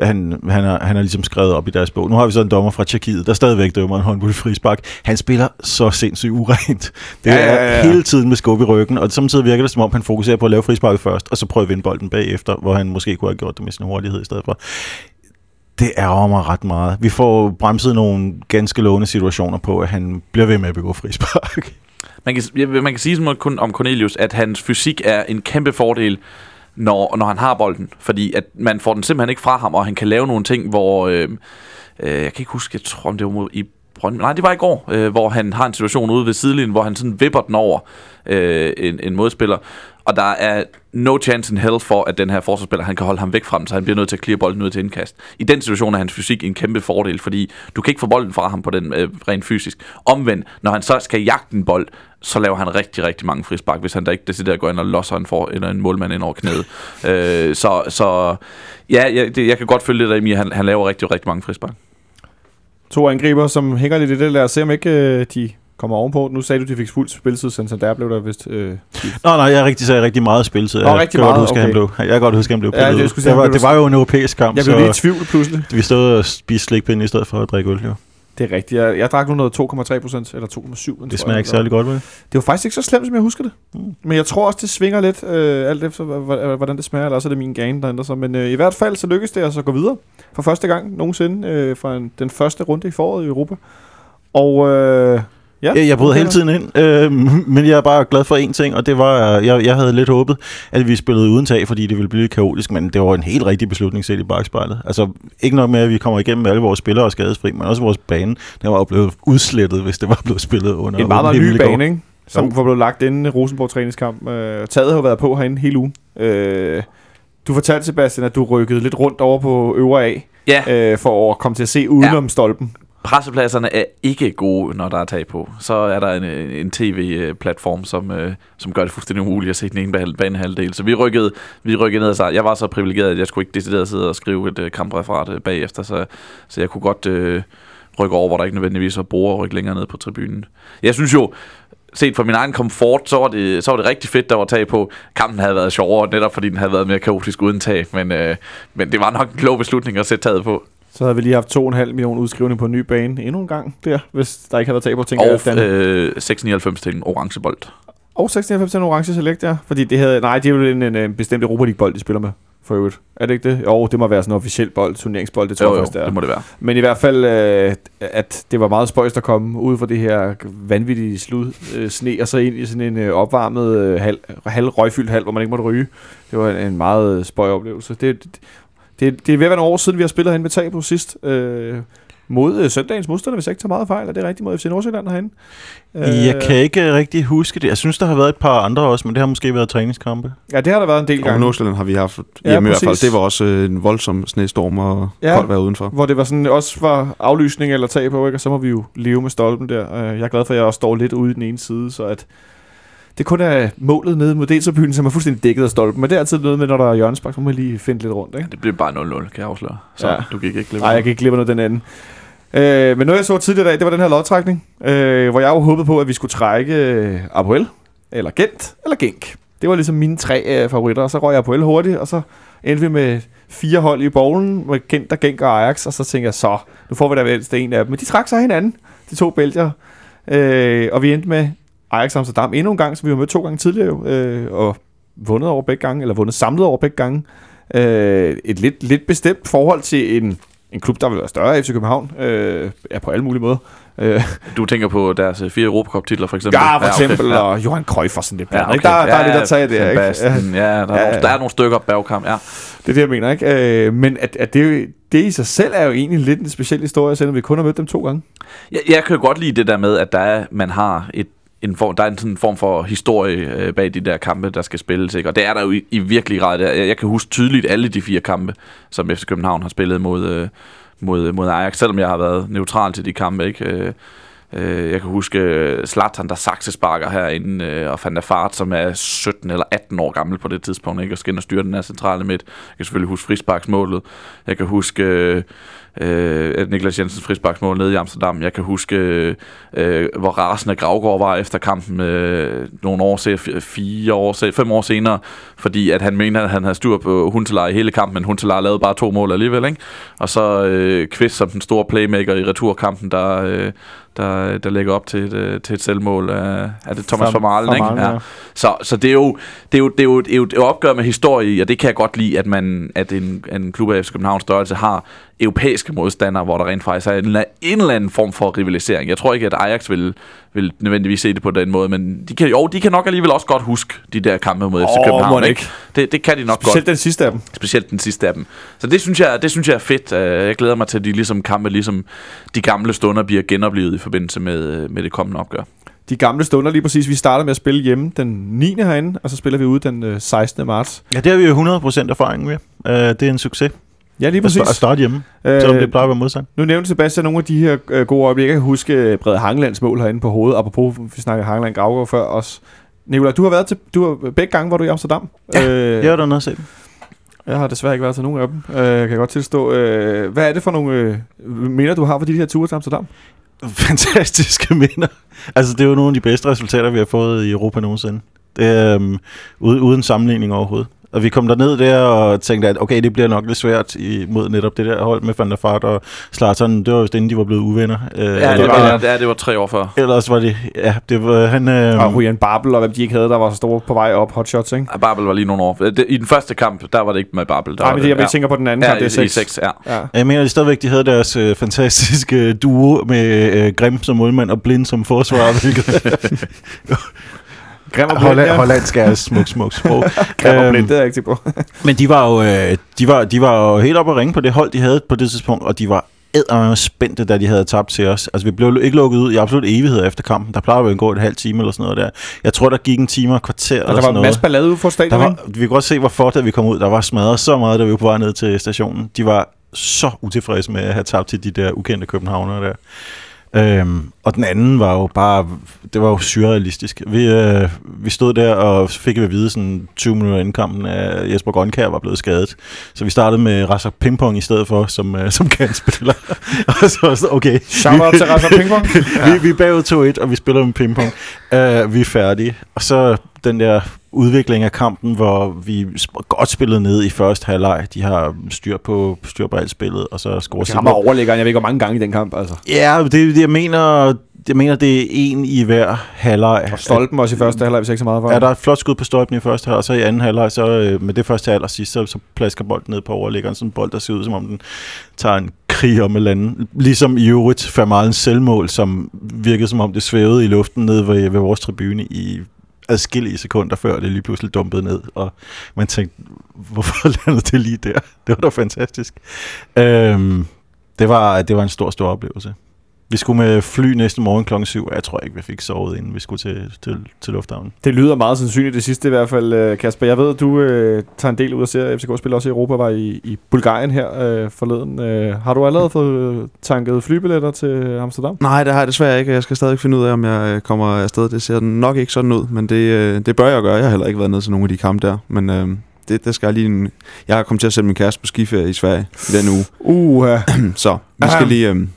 han, han, er, han er ligesom skrevet op i deres bog. Nu har vi så en dommer fra Tjekkiet, der stadigvæk dømmer en håndbold frispark. Han spiller så sindssygt urent. Det Ja, ja, ja, ja. hele tiden med skub i ryggen, og samtidig virker det som om, han fokuserer på at lave frisparket først, og så prøve at vinde bolden bagefter, hvor han måske kunne have gjort det med sin hurtighed i stedet for. Det ærger mig ret meget. Vi får bremset nogle ganske lovende situationer på, at han bliver ved med at begå frispark. Man kan, man kan sige som kun om Cornelius, at hans fysik er en kæmpe fordel, når, når han har bolden. Fordi at man får den simpelthen ikke fra ham, og han kan lave nogle ting, hvor... Øh, øh, jeg kan ikke huske, jeg tror, om det var mod, i Brøndby. Nej, det var i går, øh, hvor han har en situation ude ved sidelinjen, hvor han sådan vipper den over øh, en, en modspiller. Og der er no chance in hell for, at den her forsvarsspiller, han kan holde ham væk fra den, så han bliver nødt til at clear bolden ud til indkast. I den situation er hans fysik en kæmpe fordel, fordi du kan ikke få bolden fra ham på den øh, rent fysisk. Omvendt, når han så skal jagte en bold, så laver han rigtig, rigtig mange frispark, hvis han da ikke decideret går ind og losser en, for, eller en målmand ind over knæet. øh, så, så ja, jeg, det, jeg kan godt følge det der i, at han, han laver rigtig, rigtig mange frispark. To angriber, som hænger lidt i det. Lad os se, om ikke øh, de kommer ovenpå. Nu sagde du, de fik fuld spilletid, Santander blev der vist... Øh, Nå, nej, jeg rigtig sagde rigtig meget spilletid. Nå, Jeg rigtig kan godt meget, huske, at han okay. blev, jeg kan godt huske, at han blev Ja, det pillet. sige, det, var, det var jo en europæisk kamp, jeg så blev lidt i tvivl pludselig. vi stod og spiste slikpinde i stedet for at drikke øl. Jo. Det er rigtigt. Jeg, jeg drak nu noget 2,3 procent, eller 2,7. Det smager ikke særlig godt, vel? Det var faktisk ikke så slemt, som jeg husker det. Mm. Men jeg tror også, det svinger lidt, øh, alt efter, hvordan det smager, eller også er det min gane, der ændrer sig. Men øh, i hvert fald, så lykkedes det altså at gå videre for første gang nogensinde øh, fra en, den første runde i foråret i Europa. Og øh, ja, Ja, jeg bryder okay. hele tiden ind, øh, men jeg er bare glad for én ting, og det var, øh, jeg, jeg havde lidt håbet, at vi spillede uden tag, fordi det ville blive lidt kaotisk, men det var en helt rigtig beslutning set i bagspejlet. Altså, ikke nok med, at vi kommer igennem med alle vores spillere og skadesfri, men også vores bane, den var jo blevet udslettet, hvis det var blevet spillet under. En meget, meget ny bane, ikke? Som Jo. var blevet lagt inden Rosenborg træningskamp. Øh, taget har jo været på herinde hele ugen. Øh, du fortalte, Sebastian, at du rykkede lidt rundt over på øvre A, Ja, øh, for at komme til at se udenom ja. stolpen pressepladserne er ikke gode, når der er tag på. Så er der en, en tv-platform, som, øh, som gør det fuldstændig umuligt at se den ene banehalvdel. Så vi rykkede, vi rykkede ned og så Jeg var så privilegeret, at jeg skulle ikke decideret sidde og skrive et øh, kampreferat øh, bagefter, så, så jeg kunne godt øh, rykke over, hvor der ikke nødvendigvis var bruger og rykke længere ned på tribunen. Jeg synes jo, set fra min egen komfort, så var, det, så var det rigtig fedt, der var tag på. Kampen havde været sjovere, netop fordi den havde været mere kaotisk uden tag, men, øh, men det var nok en klog beslutning at sætte taget på. Så havde vi lige haft 2,5 millioner udskrivning på en ny bane endnu en gang der, hvis der ikke havde været tag på ting. Og øh, 6,99 til en orange bold. og 96 til en orange select, ja. Fordi det havde, nej, det er jo en, en, en bestemt Europa League-bold, de spiller med, for øvrigt. Er det ikke det? Jo, det må være sådan en officiel bold, turneringsbold, det tror Jo, jeg jo, først, det er. det må det være. Men i hvert fald, øh, at det var meget spøjst at komme ud fra det her vanvittige slud øh, sne, og så ind i sådan en øh, opvarmet øh, halv, halv røgfyldt hal, hvor man ikke måtte ryge. Det var en, en meget øh, spøj oplevelse. Det, det, det, det er ved at være nogle år siden, vi har spillet herinde med tag på sidst. Øh, mod øh, søndagens modstander, hvis jeg ikke tager meget fejl. Er det rigtigt mod FC Nordsjælland herinde? Øh, Jeg kan ikke rigtig huske det. Jeg synes, der har været et par andre også, men det har måske været træningskampe. Ja, det har der været en del Og gange. Nordsjælland har vi haft Ja, hjemme i hvert fald. Det var også øh, en voldsom snestorm og Ja. ja. koldt vejr udenfor. Hvor det var sådan, også var aflysning eller tag på, ikke? og så må vi jo leve med stolpen der. Øh, Jeg er glad for, at jeg også står lidt ude i den ene side, så at det kun er målet nede mod Deltabyen, som er fuldstændig dækket af stolpen. Men det er altid noget med, når der er hjørnespark, så må man lige finde lidt rundt. Ikke? Det blev bare 0-0, kan jeg afsløre. Så Ja. du gik ikke glip Nej, jeg kan ikke glemme noget den anden. Øh, men noget, jeg så tidligere i dag, det var den her lodtrækning, øh, hvor jeg jo håbede på, at vi skulle trække øh, Apoel, eller Gent, eller Genk. Det var ligesom mine tre øh, favoritter, og så røg jeg Apoel hurtigt, og så endte vi med fire hold i bowlen, med Gent, og Genk og Ajax, og så tænkte jeg, så, nu får vi da mindst en af dem. Men de trak sig hinanden, de to bælger, øh, og vi endte med Ajax Amsterdam endnu en gang, som vi har mødt to gange tidligere, jo, øh, og vundet over begge gange, eller vundet samlet over begge gange. Øh, et lidt, lidt bestemt forhold til en, en klub, der vil være større, FC København, øh, ja, på alle mulige måder. Øh, Du tænker på deres øh, fire Europacup-titler, for eksempel? ja, for eksempel, ja. og Johan Cruyff og sådan lidt. Ja, Ja, okay. okay. der, der er lidt at tage der, ikke? Ja, Basten, ja, der, er Ja, nogle, ja. der er nogle stykker bagkamp, ja. det er det, jeg mener, ikke? Øh, men at, at det, det i sig selv er jo egentlig lidt en speciel historie, selvom vi kun har mødt dem to gange. Jeg, jeg kan jo godt lide det der med, at der er, man har et en form, der er en sådan form for historie øh, bag de der kampe, der skal spilles. Ikke? Og det er der jo i, i virkelig grad. Jeg, jeg kan huske tydeligt alle de fire kampe, som FC København har spillet mod, øh, mod, øh, mod Ajax, selvom jeg har været neutral til de kampe. Ikke? Øh, øh, jeg kan huske Slatan, Zlatan, der saksesparker herinde, øh, og Van der Fart, som er 17 eller 18 år gammel på det tidspunkt, ikke? og skal ind og styre den her centrale midt. Jeg kan selvfølgelig huske frisparksmålet. Jeg kan huske... Øh, øh, Niklas Jensens frisbaksmål nede i Amsterdam. Jeg kan huske, øh, øh, hvor rasende Gravgaard var efter kampen øh, nogle år, senere, fire år, se, fem år senere, fordi at han mener, at han havde styr på Huntelaar i hele kampen, men Huntelaar lavede bare to mål alligevel. Ikke? Og så øh, Kvist som den store playmaker i returkampen, der, øh, der, der lægger op til et, øh, til et selvmål af, af det Thomas Vermaelen. Ikke? Ja. ja. Så, så det, er jo, det, er jo, det, er jo, det er jo et opgør med historie, og det kan jeg godt lide, at, man, at en, en klub af FC Københavns størrelse har europæiske modstandere, hvor der rent faktisk er en, en eller anden form for rivalisering. Jeg tror ikke, at Ajax vil, vil nødvendigvis se det på den måde, men de kan, jo, de kan nok alligevel også godt huske de der kampe mod FC Åh, København. mon Ikke? Det, det kan de nok godt Specielt den sidste af dem. specielt den sidste af dem. Så det synes jeg, det synes jeg er fedt. Øh, Jeg glæder mig til, at de ligesom kampe, ligesom de gamle stunder bliver genoplevet i forbindelse med, med det kommende opgør. De gamle stunder lige præcis. Vi starter med at spille hjemme den 9. herinde, og så spiller vi ude den øh, 16. marts. Ja, det har vi jo 100% erfaring med. Det er en succes. Ja, lige sta- At præcis. starte hjemme, Øh, selvom det plejer at være modsat. Nu nævnte Sebastian nogle af de her øh, gode øjeblikke. Jeg kan huske øh, Brede Hangelands mål herinde på hovedet. Apropos, vi snakkede Hangeland Gravgaard før også. Nicolaj, du har været til, du har, begge gange var du i Amsterdam. Ja. Øh, Jeg er der noget at se. Jeg har desværre ikke været til nogen af dem, øh, kan jeg godt tilstå. Øh, hvad er det for nogle øh, minder, du har for de her ture til Amsterdam? fantastiske minder. Altså, det er jo nogle af de bedste resultater, vi har fået i Europa nogensinde. Det uden, uden sammenligning overhovedet. Og vi kom derned der og tænkte, at okay, det bliver nok lidt svært imod netop det der hold med Van der Fart og Zlatan. Det var jo inden de var blevet uvenner. Uh, Ja, det var, ja, det var tre år før. Ellers var det, ja, det var, han... Øh, Og Julian Babel og hvem de ikke havde, der var så store på vej op, hotshots, ikke? Ja, Babel var lige nogle år. Det, I den første kamp, der var det ikke med Babel. Der Nej, var men det, jeg ja. tænker på den anden ja, kamp, det er i, i 6. 6, ja. Ja. Jeg mener de stadigvæk, de havde deres øh, fantastiske duo med øh, Grim som målmand og Blind som forsvarer, hvilket Grim og Blind, Holland, ja. hollandsk er smuk, smuk sprog. Grim og Øhm, Blind, det er jeg ikke på. Men de var jo øh, de var, de var jo helt oppe at ringe på det hold, de havde på det tidspunkt, og de var eddermame spændte, da de havde tabt til os. Altså, vi blev ikke lukket ud i absolut evighed efter kampen. Der plejer jo at gå et halvt time eller sådan noget der. Jeg tror, der gik en time og et kvarter Og eller der var en masse ballade ude for stadion, var, vi kunne godt se, hvorfor, da vi kom ud. Der var smadret så meget, da vi var på vej ned til stationen. De var så utilfredse med at have tabt til de der ukendte københavnere der. Øhm, og den anden var jo bare, det var jo surrealistisk. Vi, øh, vi stod der og så fik vi at vide sådan 20 minutter inden kampen, at Jesper Grønkær var blevet skadet. Så vi startede med Razak Pingpong i stedet for, som, øh, som kantspiller. og så okay, Shout out til Rasmus Pingpong. vi, vi er bagud 2-1, og vi spiller med pingpong. Uh, vi er færdige. Og så den der udvikling af kampen, hvor vi godt spillede ned i første halvleg. De har styr på, styr på alt spillet, og så scorer har mig overlæggeren. Jeg ved ikke, hvor mange gange i den kamp, altså. Ja, det, det, jeg mener, jeg mener, det er en i hver halvleg. Og Stolpen også i første halvleg, hvis ikke så meget for. Ja, der er et flot skud på stolpen i første halvleg, og så i anden halvleg, så øh, med det første halvleg sidst, så, så plasker bolden ned på overlæggeren. Sådan en bold, der ser ud, som om den tager en krig om et eller andet. Ligesom i øvrigt Fermalens selvmål, som virkede som om det svævede i luften ned ved, ved vores tribune i adskillige sekunder før det lige pludselig dumpede ned, og man tænkte, hvorfor landede det lige der? Det var da fantastisk. Øhm, det, var, det var en stor, stor oplevelse. Vi skulle med fly næste morgen klokken 7, og jeg tror ikke, vi fik sovet, inden vi skulle til, til, til lufthavnen. Det lyder meget sandsynligt det sidste i hvert fald, øh, Kasper. Jeg ved, at du øh, tager en del ud og ser FCK spille også i Europa, var i, i Bulgarien her øh, forleden. Øh, har du allerede fået øh, tanket flybilletter til Amsterdam? Nej, det har jeg desværre ikke. Jeg skal stadig finde ud af, om jeg øh, kommer afsted. Det ser nok ikke sådan ud, men det, øh, det bør jeg gøre. Jeg har heller ikke været nede til nogle af de kampe der, men øh, det, det skal jeg lige... En, jeg har kommet til at sætte min kæreste på skiferie i Sverige i den uge, Uh, så vi skal lige... Øh,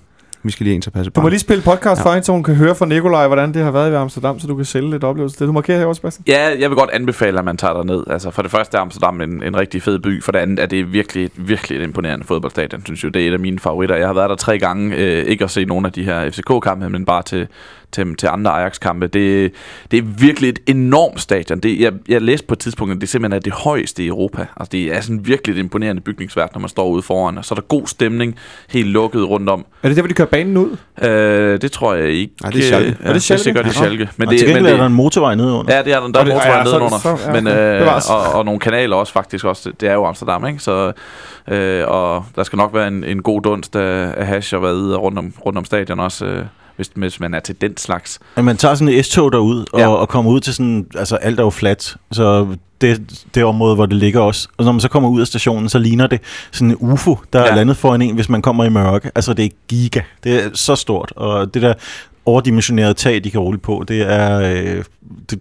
vi skal lige ind til passe du må lige spille podcast Ja. for hende, så hun kan høre fra Nikolaj, hvordan det har været i Amsterdam, så du kan sælge lidt oplevelse. Det du markerer her også, Sebastian. Ja, jeg vil godt anbefale, at man tager ned. Altså, for det første er Amsterdam en, en rigtig fed by. For det andet er det virkelig, virkelig et imponerende fodboldstadion, synes jeg. Det er et af mine favoritter. Jeg har været der tre gange. Øh, ikke at se nogle af de her FCK-kampe, men bare til, til, til andre Ajax-kampe. Det, det er virkelig et enormt stadion. Det, jeg, jeg læste på et tidspunkt, at det simpelthen er det højeste i Europa. Altså, det er sådan virkelig et imponerende bygningsværk, når man står ude foran. Og så er der god stemning, helt lukket rundt om. Er det der, hvor de kører banen ud? Øh, det tror jeg ikke. Nej, det er Schalke. Ja, Er det Schalke? Det er Ja. Schalke. Men det, til men gengæld det, er der en motorvej nedenunder. Ja, det er der. Der Og er det- motorvej ja, nedenunder. så- ja, men, øh, og, og nogle kanaler også faktisk også. Det er jo Amsterdam, ikke? Så, øh, og der skal nok være en, en god dunst af, af hash og hvad rundt om, rundt om stadion også, øh, hvis, hvis man er til den slags. At man tager sådan et S-tog derud, og, Ja. og kommer ud til sådan, altså alt er jo fladt, så det, det område, hvor det ligger også. Og når man så kommer ud af stationen, så ligner det sådan en UFO, der ja. Er landet foran en, hvis man kommer i mørke. Altså det er giga, det er så stort, og det der overdimensionerede tag, de kan rulle på, det er, øh, det,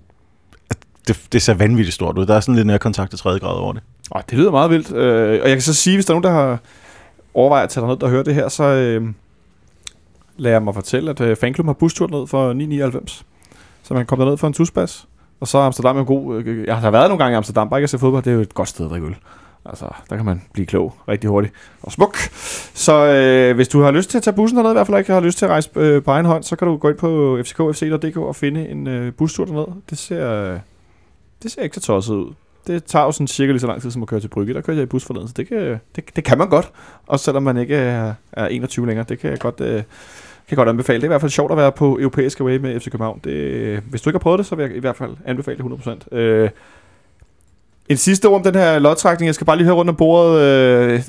det, det ser vanvittigt stort ud. Der er sådan lidt nærkontakt til tredje grad over det. Oh, det lyder meget vildt. Øh, og jeg kan så sige, hvis der er nogen, der har overvejer at tage ned og høre det her, så øh, lader mig fortælle, at øh, fanklubben har bustur ned for 9,99. Så man kommer ned for en tusbas. Og så er Amsterdam en god. øh, Jeg har været nogle gange i Amsterdam, bare ikke at se fodbold. Det er jo et godt sted at drikke øl. Altså, der kan man blive klog rigtig hurtigt. Og smuk. Så øh, hvis du har lyst til at tage bussen derned, i hvert fald ikke har lyst til at rejse øh, på egen hånd, så kan du gå ind på fckfc.dk og finde en øh, bustur derned. Det ser, øh, det ser ikke så tosset ud. Det tager jo sådan cirka lige så lang tid som at køre til Brygge. Der kører jeg i bus forleden, så det kan, det, det kan man godt. Også selvom man ikke er, er 21 længere. Det kan jeg godt... Øh, kan godt anbefale. Det er i hvert fald sjovt at være på europæisk away med FC København. Det, hvis du ikke har prøvet det, så vil jeg i hvert fald anbefale det 100%. Øh, en sidste ord om den her lodtrækning. Jeg skal bare lige høre rundt om bordet. Øh,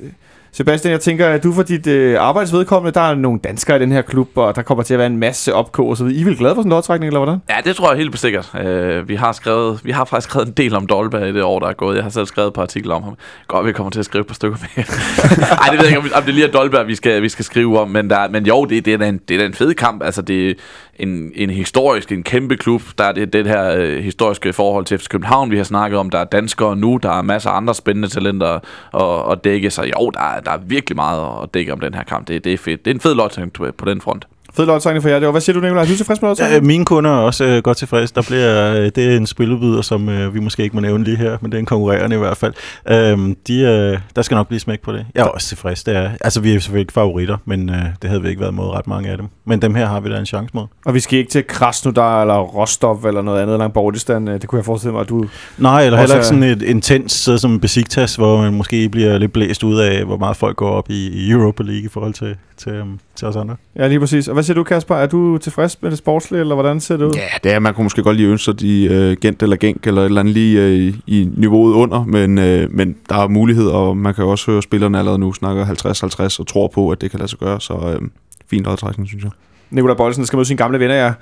Sebastian, jeg tænker, at du for dit øh, arbejdsvedkommende, der er nogle danskere i den her klub, og der kommer til at være en masse opkog og så videre. I vel glade for sådan en lodtrækning, eller hvordan? Ja, det tror jeg helt besikkert. Øh, vi, har skrevet, vi har faktisk skrevet en del om Dolberg i det år, der er gået. Jeg har selv skrevet et par artikler om ham. Godt, vi kommer til at skrive et par stykker mere. Ej, det ved jeg ikke, om, om det lige er Dolberg, vi skal, vi skal skrive om. Men, der, men jo, det, det, er en, det er da en fed kamp. Altså, det en, en historisk, en kæmpe klub. Der er det, det her øh, historiske forhold til FC København, vi har snakket om. Der er danskere nu, der er masser af andre spændende talenter at, at dække. Så jo, der er, der er virkelig meget at dække om den her kamp. Det, det er fedt. Det er en fed lodtrækning på den front. Fed lodtrækning for jer. Det var, hvad siger du, Nicolaj? Er du tilfreds med Ja, lodtrækningen? mine kunder er også øh, godt tilfredse. Der bliver, øh, det er en spiludbyder, som øh, vi måske ikke må nævne lige her, men det er en konkurrerende i hvert fald. Øhm, de, øh, der skal nok blive smæk på det. Jeg er også tilfreds. Det er, altså, vi er selvfølgelig ikke favoritter, men øh, det havde vi ikke været mod ret mange af dem. Men dem her har vi da en chance mod. Og vi skal ikke til Krasnodar eller Rostov eller noget andet langt Bordistan. Det kunne jeg forestille mig, at du... Nej, eller heller ikke sådan et intens sted som Besiktas, hvor man måske bliver lidt blæst ud af, hvor meget folk går op i, i Europa League i forhold til, til, um, til os andre. Ja, lige præcis. Og hvad siger du, Kasper? Er du tilfreds med det sportslige, eller hvordan ser det ud? Ja, det er, man kunne måske godt lige ønske sig de øh, Gent eller Genk eller et eller andet lige øh, i- i niveauet under, men, øh, men der er mulighed, og man kan jo også høre spillerne allerede nu snakker 50-50 og tror på, at det kan lade sig gøre, så øh, fint lodtrækning, synes jeg. Nikolaj Bollesen skal møde sine gamle venner, ja.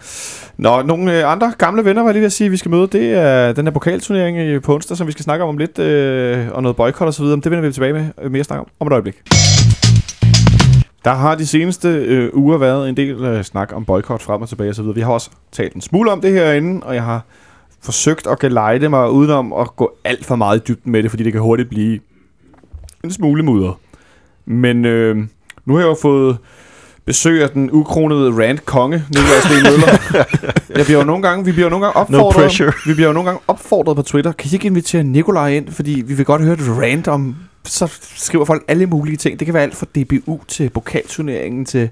Nå, nogle øh, andre gamle venner, var jeg lige ved at sige, vi skal møde. Det er den her pokalturnering øh, på onsdag, som vi skal snakke om om lidt, øh, og noget boykot og så videre. Men det vender vi tilbage med øh, mere snak om om et øjeblik. Der har de seneste øh, uger været en del øh, snak om boykot frem og tilbage og så videre. Vi har også talt en smule om det herinde, og jeg har forsøgt at gelejde mig udenom at gå alt for meget i dybden med det, fordi det kan hurtigt blive en smule mudder. Men øh, nu har jeg jo fået besøg af den ukronede rant konge, Nikolaj Sten Møller. jeg bliver jo nogle gange, vi bliver jo nogle gange No opfordret, pressure. vi bliver jo nogle gange opfordret på Twitter. Kan I ikke invitere Nikolaj ind, fordi vi vil godt høre et rant om, så skriver folk alle mulige ting. Det kan være alt fra DBU til pokalturneringen til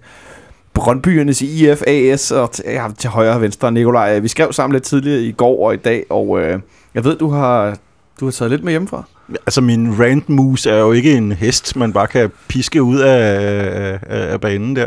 Brøndbyernes IF, AS og til, ja, til højre og venstre. Nikolaj, vi skrev sammen lidt tidligere i går og i dag, og øh, jeg ved, du har, du har taget lidt med hjemmefra. Altså min rant moose er jo ikke en hest, man bare kan piske ud af, af, af banen der.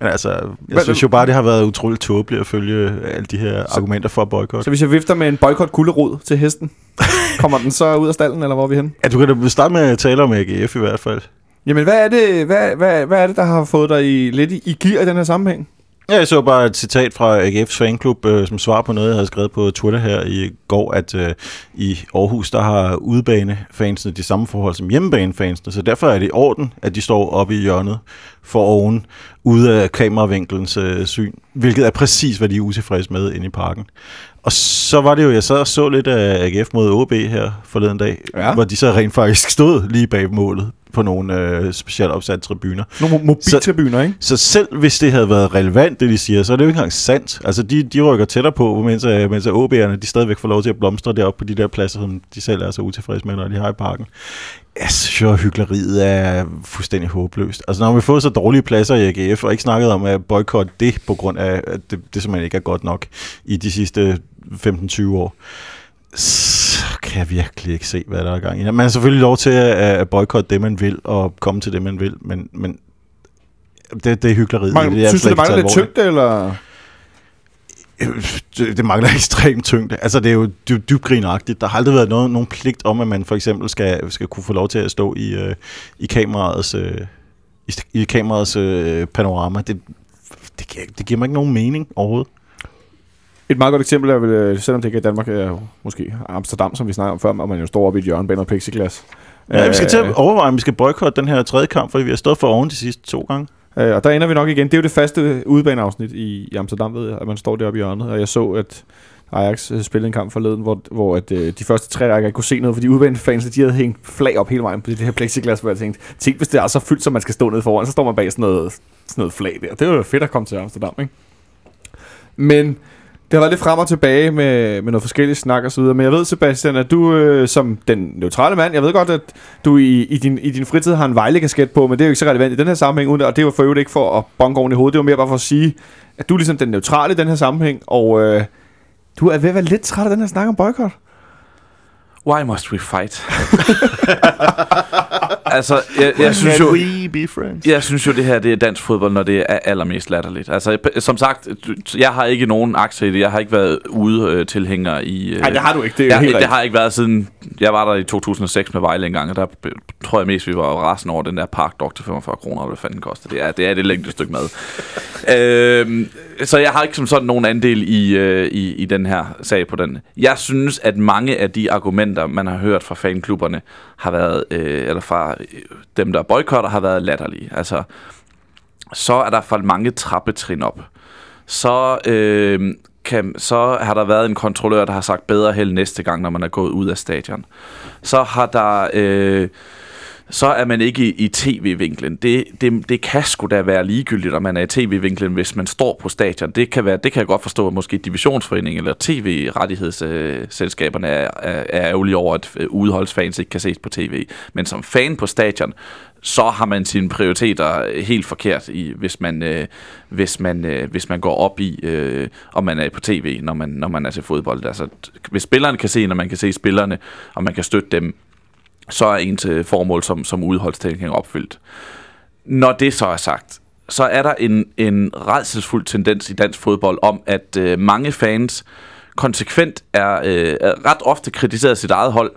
Men altså, jeg Hvad- synes jo bare, det har været utroligt tåbeligt at følge alle de her argumenter for boykot. Så hvis jeg vifter med en boykot kulderod til hesten, kommer den så ud af stallen, eller hvor er vi hen? Ja, du kan da starte med at tale om AGF i hvert fald. Jamen, hvad er det, hvad, hvad, hvad er det der har fået dig i, lidt i, i gear i den her sammenhæng? Ja, jeg så bare et citat fra AGF's fanklub, øh, som svar på noget, jeg havde skrevet på Twitter her i går, at øh, i Aarhus, der har udebanefansene de samme forhold som hjemmebanefansene, så derfor er det i orden, at de står oppe i hjørnet for oven, ude af kameravinkelens øh, syn, hvilket er præcis, hvad de er utilfredse med inde i parken. Og så var det jo, jeg sad og så lidt af AGF mod OB her forleden dag, Ja. hvor de så rent faktisk stod lige bag målet på nogle øh, specielt opsatte tribuner. Nogle mo- mobiltribuner, ikke? Så selv hvis det havde været relevant, det de siger, så er det jo ikke engang sandt. Altså, de, de rykker tættere på, mens, øh, mens OB'erne, de stadigvæk får lov til at blomstre deroppe på de der pladser, som de selv er så utilfredse med, når de har i parken. Jeg synes jo, hyggeleriet er fuldstændig håbløst. Altså, når vi får så dårlige pladser i AGF, og ikke snakket om at boykotte det, på grund af, at det, det simpelthen ikke er godt nok i de sidste 15-20 år, så kan jeg virkelig ikke se, hvad der er gang i. Man har selvfølgelig lov til at, at boykotte det, man vil, og komme til det, man vil, men, men det, det er hyggeleriet. Mangler, det er synes du, det mangler lidt tyngde, eller? alvorligt. det, det mangler ekstremt tyngde. Altså, det er jo dy- dybgrinagtigt. Der har aldrig været noget, nogen pligt om, at man for eksempel skal, skal kunne få lov til at stå i, øh, i kameraets, øh, i, i kameraets øh, panorama. Det, det, giver, det giver mig ikke nogen mening overhovedet. Et meget godt eksempel er vel, øh, selvom det ikke er Danmark, er måske Amsterdam, som vi snakker om før, hvor man jo står oppe i et hjørne bag noget plexiglas. Ja, vi skal til Øh, at overveje, om vi skal boykotte den her tredje kamp, fordi vi har stået for oven de sidste to gange. Øh, og der ender vi nok igen. Det er jo det faste udebaneafsnit i, i Amsterdam, ved jeg, at man står deroppe i hjørnet. Og jeg så, at Ajax øh, spillede en kamp forleden, hvor, hvor at, øh, de første tre rækker ikke kunne se noget, fordi fans, de havde hængt flag op hele vejen på det her plexiglas, hvor jeg tænkte, tænk hvis det er så fyldt, så man skal stå nede foran, så står man bag sådan noget, sådan noget flag der. Det var jo fedt at komme til Amsterdam, ikke? Men det har været lidt frem og tilbage med, med noget forskellige snak og så videre. Men jeg ved, Sebastian, at du øh, som den neutrale mand, jeg ved godt, at du i, i, din, i din fritid har en vejle på, men det er jo ikke så relevant i den her sammenhæng, uden, og det var for øvrigt ikke for at bonke oven i hovedet, det var mere bare for at sige, at du er ligesom den neutrale i den her sammenhæng, og øh, du er ved at være lidt træt af den her snak om boykot. Why must we fight? altså, jeg, jeg synes jo... we be friends? Jeg synes jo, det her det er dansk fodbold, når det er allermest latterligt. Altså, som sagt, jeg har ikke nogen aktie i det. Jeg har ikke været ude øh, tilhænger i... Nej, det har du ikke. Det, er jeg, helt det har jeg ikke været siden... Jeg var der i 2006 med Vejle engang, og der tror jeg mest, vi var rasende over den der park dog til 45 kroner, hvad fanden koster. Det er det, er det længde stykke mad. øhm, så jeg har ikke som sådan nogen andel i, øh, i, i den her sag på den. Jeg synes, at mange af de argumenter, man har hørt fra fanklubberne, har været, øh, eller fra øh, dem, der boykotter, har været latterlige. Altså, så er der faldt mange trappetrin op. Så, øh, kan, så har der været en kontrollør, der har sagt bedre held næste gang, når man er gået ud af stadion. Så har der... Øh, så er man ikke i, i tv-vinklen. Det, det, det kan sgu da være ligegyldigt, om man er i tv-vinklen, hvis man står på stadion. Det kan, være, det kan jeg godt forstå, at måske divisionsforeningen eller tv-rettighedsselskaberne er, er, er ærgerlige over, at øh, udholdsfans ikke kan ses på tv. Men som fan på stadion, så har man sine prioriteter helt forkert, i, hvis, man, øh, hvis, man, øh, hvis man går op i, øh, om man er på tv, når man, når man er til fodbold. Altså, hvis spillerne kan se, når man kan se spillerne, og man kan støtte dem, så er ens formål som, som udholdstænkning opfyldt. Når det så er sagt, så er der en, en redselsfuld tendens i dansk fodbold om, at øh, mange fans konsekvent er, øh, er ret ofte kritiseret sit eget hold,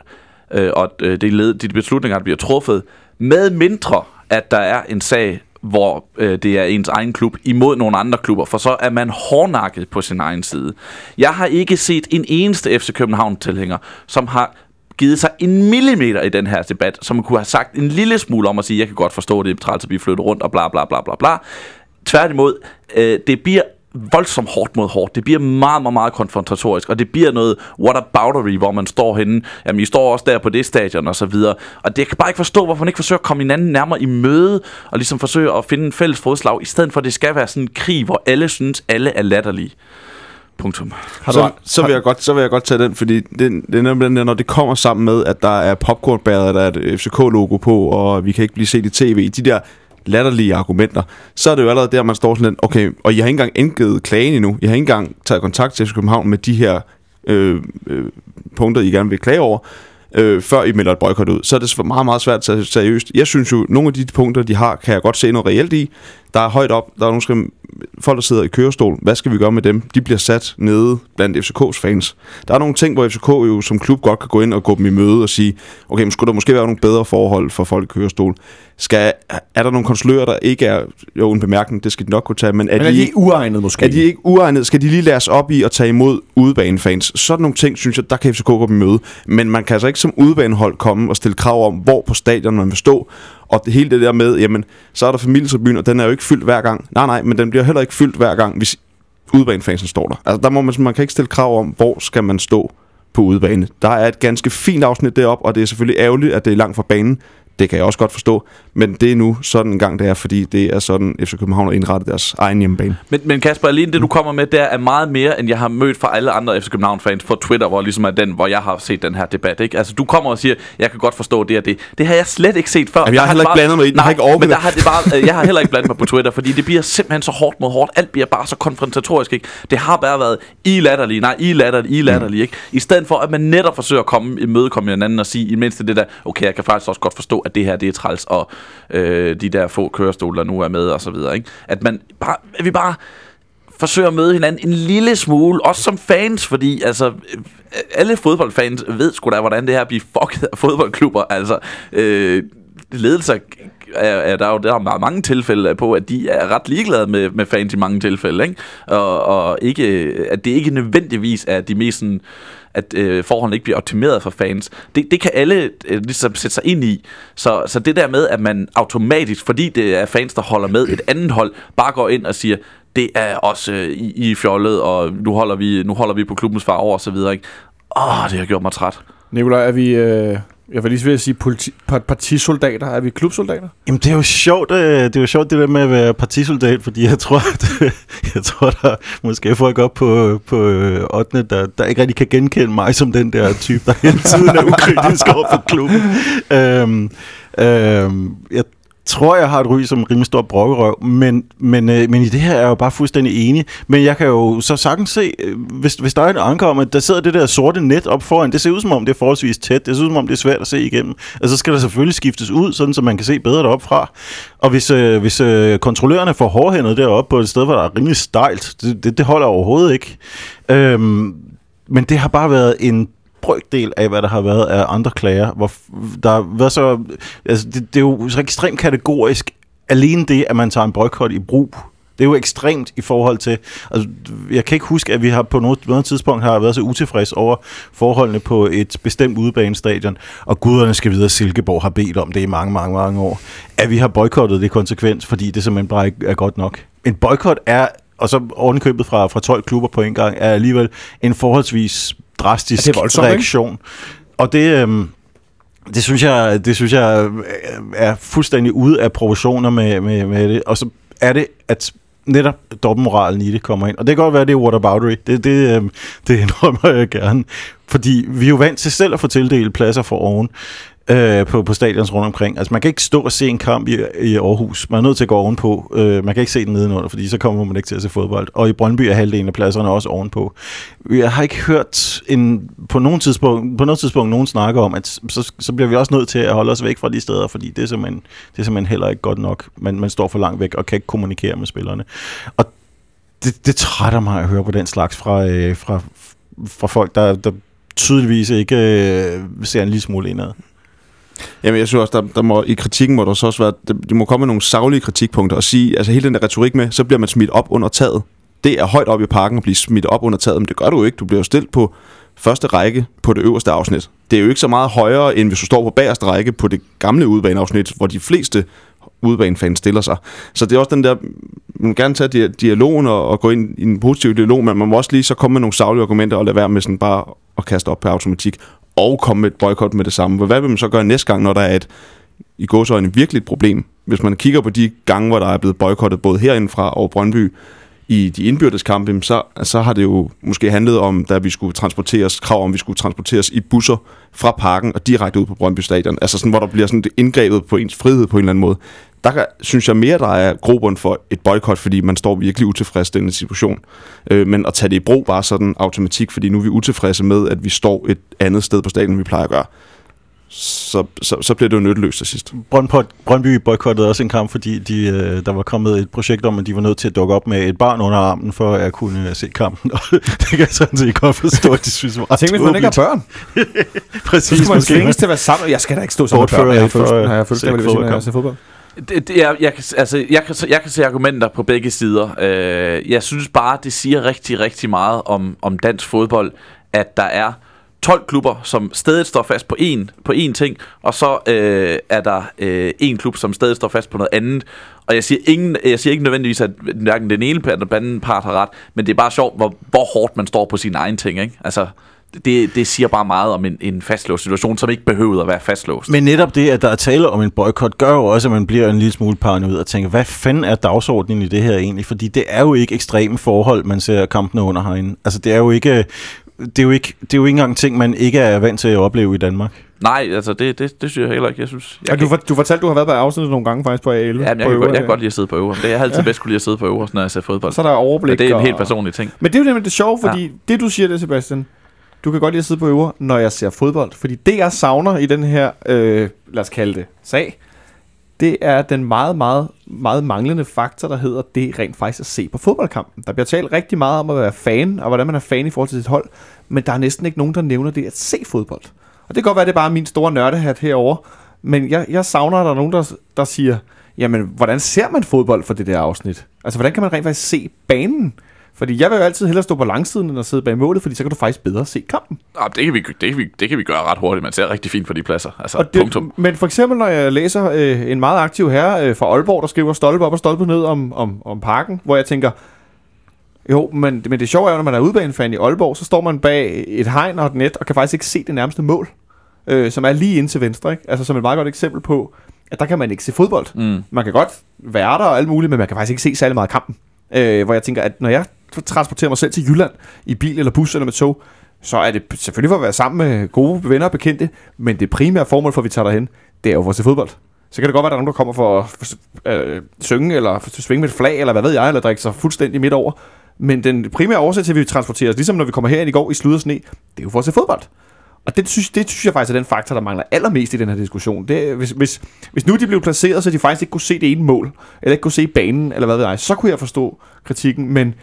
øh, og øh, det led, de beslutninger, der bliver truffet, med mindre at der er en sag, hvor øh, det er ens egen klub imod nogle andre klubber, for så er man hårdnakket på sin egen side. Jeg har ikke set en eneste FC København-tilhænger, som har givet sig en millimeter i den her debat, som kunne have sagt en lille smule om at sige, jeg kan godt forstå det, træls at blive flyttet rundt og bla bla bla bla bla. Tværtimod, øh, det bliver voldsomt hårdt mod hårdt. Det bliver meget, meget, meget konfrontatorisk, og det bliver noget what about hvor man står henne. Jamen, I står også der på det stadion, og så videre. Og det kan bare ikke forstå, hvorfor man ikke forsøger at komme hinanden nærmere i møde, og ligesom forsøge at finde en fælles fodslag, i stedet for, at det skal være sådan en krig, hvor alle synes, alle er latterlige. Punktum. Har du, så, så, vil jeg godt, så vil jeg godt tage den, fordi det, det er nemlig den der, når det kommer sammen med, at der er popcornbæret, der er et FCK-logo på, og vi kan ikke blive set i tv, de der latterlige argumenter, så er det jo allerede der, man står sådan lidt, okay, og jeg har ikke engang indgivet klagen endnu, jeg har ikke engang taget kontakt til FC København med de her øh, øh, punkter, I gerne vil klage over, øh, før I melder et boykot ud. Så er det meget, meget svært at tage seriøst. Jeg synes jo, nogle af de punkter, de har, kan jeg godt se noget reelt i. Der er højt op, der er nogle folk, der sidder i kørestol. Hvad skal vi gøre med dem? De bliver sat nede blandt FCK's fans. Der er nogle ting, hvor FCK jo som klub godt kan gå ind og gå dem i møde og sige, okay, men skulle der måske være nogle bedre forhold for folk i kørestol? Skal, er der nogle konsulører, der ikke er, jo en bemærkning, det skal de nok kunne tage, men er, men er de, de ikke uegnet måske? Er de ikke uegnet? Skal de lige læres op i at tage imod udebanefans? Sådan nogle ting, synes jeg, der kan FCK gå dem i møde. Men man kan altså ikke som udebanehold komme og stille krav om, hvor på stadion man vil stå, og det, hele det der med, jamen, så er der familietribune, og den er jo ikke fyldt hver gang. Nej, nej, men den bliver heller ikke fyldt hver gang, hvis udebanefansen står der. Altså, der må man, man kan ikke stille krav om, hvor skal man stå på udebane. Der er et ganske fint afsnit derop, og det er selvfølgelig ærgerligt, at det er langt fra banen. Det kan jeg også godt forstå. Men det er nu sådan en gang, det er, fordi det er sådan, FC København har indrettet deres egen hjemmebane. Men, men Kasper, alene det du kommer med, der er meget mere, end jeg har mødt fra alle andre FC København-fans på Twitter, hvor ligesom er den, hvor jeg har set den her debat. Ikke? Altså, du kommer og siger, jeg kan godt forstå det og det. Det har jeg slet ikke set før. Jamen, jeg har heller ikke blandet mig i den. Nej, har ikke men der har det bare, øh, jeg har heller ikke blandet mig på Twitter, fordi det bliver simpelthen så hårdt mod hårdt. Alt bliver bare så konfrontatorisk. Ikke? Det har bare været i latterlige, nej, i latterlige, i latterlige. Ikke? I stedet for, at man netop forsøger at komme i mødekomme hinanden og sige, i mindste det der, okay, jeg kan faktisk også godt forstå, at det her det er træls, og øh, de der få kørestole, der nu er med, og så videre. Ikke? At man bare, at vi bare forsøger at møde hinanden en lille smule, også som fans, fordi altså, øh, alle fodboldfans ved sgu da, hvordan det her bliver fucket af fodboldklubber. Altså, øh, ledelser er, er der jo der er mange tilfælde på, at de er ret ligeglade med, med fans i mange tilfælde, ikke? Og, og ikke, at det ikke nødvendigvis er de mest sådan, at øh, forholdene ikke bliver optimeret for fans. Det, det kan alle øh, ligesom sætte sig ind i. Så, så det der med, at man automatisk, fordi det er fans, der holder med et andet hold, bare går ind og siger, det er også øh, i, i fjollet, og nu holder vi, nu holder vi på klubbens far over og så videre, ikke? Åh, det har gjort mig træt. Nikolaj, er vi... Øh, jeg vil lige ved at sige politi, par- partisoldater. Er vi klubsoldater? Jamen, det er jo sjovt, øh, det er jo sjovt det der med at være partisoldat, fordi jeg tror, at, jeg tror, der måske folk op på, på øh, 8. Der, der ikke rigtig kan genkende mig som den der type, der hele tiden er ukritisk over for klubben. Øhm, øhm, jeg tror, jeg har et ry som rimelig stor brokkerøv, men, men, øh, men i det her er jeg jo bare fuldstændig enig. Men jeg kan jo så sagtens se, øh, hvis, hvis der er en anker om, at der sidder det der sorte net op foran, det ser ud som om, det er forholdsvis tæt, det ser ud som om, det er svært at se igennem. Altså, så skal der selvfølgelig skiftes ud, sådan så man kan se bedre deroppe fra. Og hvis, øh, hvis øh, kontrollørerne får hårdhændet deroppe på et sted, hvor der er rimelig stejlt, det, det, det holder overhovedet ikke. Øhm, men det har bare været en brøkdel af, hvad der har været af andre klager. Hvor der hvad så, altså det, det er jo så ekstremt kategorisk. Alene det, at man tager en boykot i brug, det er jo ekstremt i forhold til... Altså, jeg kan ikke huske, at vi har på noget, noget tidspunkt har været så utilfreds over forholdene på et bestemt udebanestadion, og guderne skal videre, Silkeborg har bedt om det i mange, mange, mange år, at vi har boykottet det konsekvens, fordi det simpelthen bare ikke er godt nok. En boykot er og så ovenkøbet fra, fra 12 klubber på en gang, er alligevel en forholdsvis drastisk Ja, det er voldsomt, ikke? reaktion. Og det, øhm, det synes jeg, det synes jeg øh, er fuldstændig ude af proportioner med, med, med det. Og så er det, at netop dobbeltmoralen i det kommer ind. Og det kan godt være, det er whataboutery. Det, det, øhm, det indrømmer jeg gerne. Fordi vi er jo vant til selv at få tildelt pladser for oven øh, på, på stadions rundt omkring. Altså man kan ikke stå og se en kamp i, i Aarhus. Man er nødt til at gå ovenpå. Øh, man kan ikke se den nedenunder, fordi så kommer man ikke til at se fodbold. Og i Brøndby er halvdelen af pladserne også ovenpå. Jeg har ikke hørt en, på, nogen tidspunkt, på noget tidspunkt nogen snakke om, at så, så bliver vi også nødt til at holde os væk fra de steder, fordi det er simpelthen, det er simpelthen heller ikke godt nok. Man, man står for langt væk og kan ikke kommunikere med spillerne. Og det, det trætter mig at høre på den slags fra, øh, fra, fra folk, der, der tydeligvis ikke øh, ser en lille smule indad. Jamen, jeg synes også, der, der må, i kritikken må der så også være, der, de må komme med nogle savlige kritikpunkter og sige, altså hele den der retorik med, så bliver man smidt op under taget. Det er højt op i parken at blive smidt op under taget, men det gør du jo ikke. Du bliver jo stillet på første række på det øverste afsnit. Det er jo ikke så meget højere, end hvis du står på bagerste række på det gamle udbaneafsnit, hvor de fleste udbanefans stiller sig. Så det er også den der, man vil gerne tage dialogen og, og gå ind i en positiv dialog, men man må også lige så komme med nogle savlige argumenter og lade være med sådan bare at kaste op på automatik og komme med et boykot med det samme. Hvad vil man så gøre næste gang, når der er et i gåsøjne virkelig et problem? Hvis man kigger på de gange, hvor der er blevet boykottet både herindefra og Brøndby, i de indbyrdes kampe, så, så har det jo måske handlet om, da vi skulle transporteres, krav om, vi skulle transporteres i busser fra parken og direkte ud på Brøndby Stadion. Altså sådan, hvor der bliver sådan indgrebet på ens frihed på en eller anden måde. Der kan, synes jeg mere, der er grobund for et boykot, fordi man står virkelig utilfreds i den situation. Øh, men at tage det i brug bare sådan automatik, fordi nu er vi utilfredse med, at vi står et andet sted på stadion, end vi plejer at gøre. Så, så, så bliver det jo nytteløst til sidst. Brøndby, Brøndby boykottede også en kamp, fordi de, øh, der var kommet et projekt om, at de var nødt til at dukke op med et barn under armen, for at kunne øh, se kampen. Det kan jeg sådan set godt forstå, at de synes var Tænk, hvis man ikke har børn. Præcis, Så skal man tvinges til at være sammen. Jeg skal da ikke stå sammen med Bortføre børn. Jeg har har jeg se fodbold. Det, det jeg, jeg, kan, altså, jeg, kan, jeg kan se argumenter på begge sider. Øh, jeg synes bare, det siger rigtig, rigtig meget om, om dansk fodbold, at der er 12 klubber, som stadig står fast på én, på én ting, og så øh, er der øh, en klub, som stadig står fast på noget andet. Og jeg siger, ingen, jeg siger ikke nødvendigvis, at hverken den ene eller den anden part har ret, men det er bare sjovt, hvor, hvor hårdt man står på sin egen ting. Ikke? Altså, det, det siger bare meget om en, en fastlåst situation, som ikke behøver at være fastlåst. Men netop det, at der er tale om en boykot, gør jo også, at man bliver en lille smule paranoid og tænker, hvad fanden er dagsordenen i det her egentlig? Fordi det er jo ikke ekstreme forhold, man ser kampene under herinde. Altså, det er jo ikke... Det er, jo ikke, det er jo ikke engang ting, man ikke er vant til at opleve i Danmark. Nej, altså det, det, det synes jeg heller ikke. Jeg synes, jeg Ja, du, for, du fortalte, du har været på afsnittet nogle gange faktisk på A11. Ja, men jeg, på kan, godt, øvre, jeg kan godt lide at sidde på øvre. Det jeg har altid ja. bedst kunne lide at sidde på øvre, når jeg ser fodbold. Så er der overblik. Men det er en helt personlig ting. Men det er jo nemlig det sjove, fordi ja. det du siger det, Sebastian, du kan godt lide at sidde på øver, når jeg ser fodbold. Fordi det, jeg savner i den her, øh, lad os kalde det, sag, det er den meget, meget, meget manglende faktor, der hedder det rent faktisk at se på fodboldkampen. Der bliver talt rigtig meget om at være fan, og hvordan man er fan i forhold til sit hold, men der er næsten ikke nogen, der nævner det at se fodbold. Og det kan godt være, at det er bare min store nørdehat herover, men jeg, jeg savner, at der er nogen, der, der siger, jamen, hvordan ser man fodbold for det der afsnit? Altså, hvordan kan man rent faktisk se banen? Fordi jeg vil jo altid hellere stå på langsiden, end at sidde bag målet, fordi så kan du faktisk bedre se kampen. Nå, det, kan vi, det, kan vi, det kan vi gøre ret hurtigt. Man ser rigtig fint på de pladser. Altså, Og det, punktum. Men for eksempel, når jeg læser øh, en meget aktiv herre øh, fra Aalborg, der skriver stolpe op og stolpe ned om, om, om parken, hvor jeg tænker, Jo, men, men det sjove er jo, når man er udbanefan i Aalborg, så står man bag et hegn og et net, og kan faktisk ikke se det nærmeste mål, øh, som er lige ind til venstre. Ikke? Altså som et meget godt eksempel på, at der kan man ikke se fodbold. Mm. Man kan godt være der og alt muligt, men man kan faktisk ikke se særlig meget af kampen. Øh, hvor jeg tænker, at når jeg transporterer mig selv til Jylland i bil eller bus eller med tog, så er det selvfølgelig for at være sammen med gode venner og bekendte, men det primære formål for, at vi tager derhen, det er jo for at se fodbold. Så kan det godt være, at der er nogen, der kommer for at øh, synge, eller for at svinge med et flag, eller hvad ved jeg, eller drikke sig fuldstændig midt over. Men den primære årsag til, at vi transporterer os, ligesom når vi kommer herind i går i slud og sne, det er jo for at se fodbold. Og det synes, det synes jeg faktisk er den faktor, der mangler allermest i den her diskussion. Det, hvis, hvis, hvis nu de blev placeret, så de faktisk ikke kunne se det ene mål, eller ikke kunne se banen, eller hvad ved jeg, så kunne jeg forstå kritikken. Men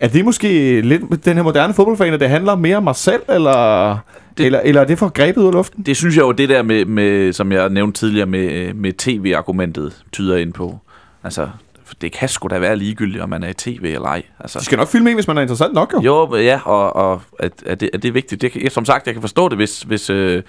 er det måske lidt den her moderne fodboldfan, at det handler mere om mig selv, eller, det, eller, eller er det for grebet ud af luften? Det synes jeg jo, det der med, med som jeg nævnte tidligere, med, med tv-argumentet tyder ind på. Altså, det kan sgu da være ligegyldigt, om man er i tv eller ej. Altså, De skal nok filme en, hvis man er interessant nok, jo. Jo, ja, og, og at, at, det, at det er vigtigt. Det, jeg, som sagt, jeg kan forstå det, hvis, hvis, øh,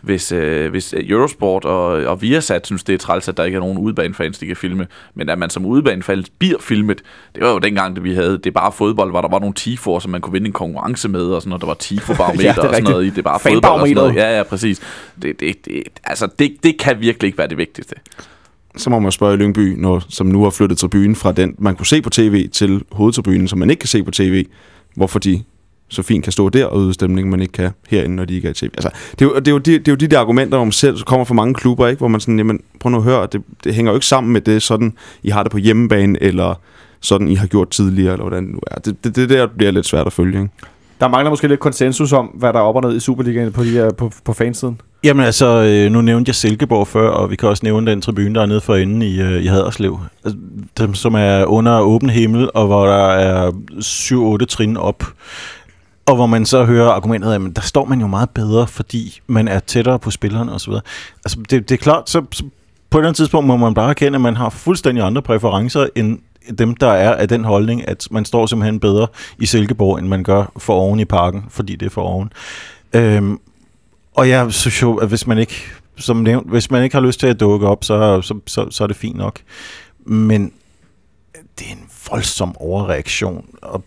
hvis, øh, hvis Eurosport og, og Viasat synes, det er træls, at der ikke er nogen udebanefans, de kan filme. Men at man som udebanefans bliver filmet, det var jo dengang, da vi havde det er bare fodbold, hvor der var nogle tifoer, som man kunne vinde en konkurrence med, og sådan noget. Der var tifo-barometer Ja, det er og sådan noget i. Det er bare fodbold og sådan noget. Ja, ja, præcis. Det, det, det, altså, det, det kan virkelig ikke være det vigtigste. Så må man spørge i Lyngby, når, som nu har flyttet tribunen fra den, man kunne se på tv, til hovedtribunen, som man ikke kan se på tv, hvorfor de så fint kan stå der og yde stemning, man ikke kan herinde, når de ikke er i tv. Altså, det, er jo, det, er jo de, det er jo de der argumenter, om selv kommer fra mange klubber, ikke? hvor man sådan, jamen, prøv nu at høre, det, det hænger jo ikke sammen med det, sådan I har det på hjemmebane, eller sådan I har gjort tidligere, eller hvordan det nu er. Det, det, det der bliver lidt svært at følge, ikke? Der mangler måske lidt konsensus om, hvad der er op og ned i Superligaen på, de her, på, på fansiden. Jamen altså, øh, nu nævnte jeg Silkeborg før, og vi kan også nævne den tribune, der er nede for enden i, øh, i Haderslev. Altså, dem, som er under åben himmel, og hvor der er 7-8 trin op. Og hvor man så hører argumentet af, at der står man jo meget bedre, fordi man er tættere på spillerne osv. Altså, det, det er klart, så, så på et eller andet tidspunkt må man bare erkende, at man har fuldstændig andre præferencer end dem, der er af den holdning, at man står simpelthen bedre i Silkeborg, end man gør for oven i parken, fordi det er for oven. Øhm, og jeg synes jo, at hvis man ikke, som nævnt, hvis man ikke har lyst til at dukke op, så, så, så, så er det fint nok. Men det er en voldsom overreaktion. Og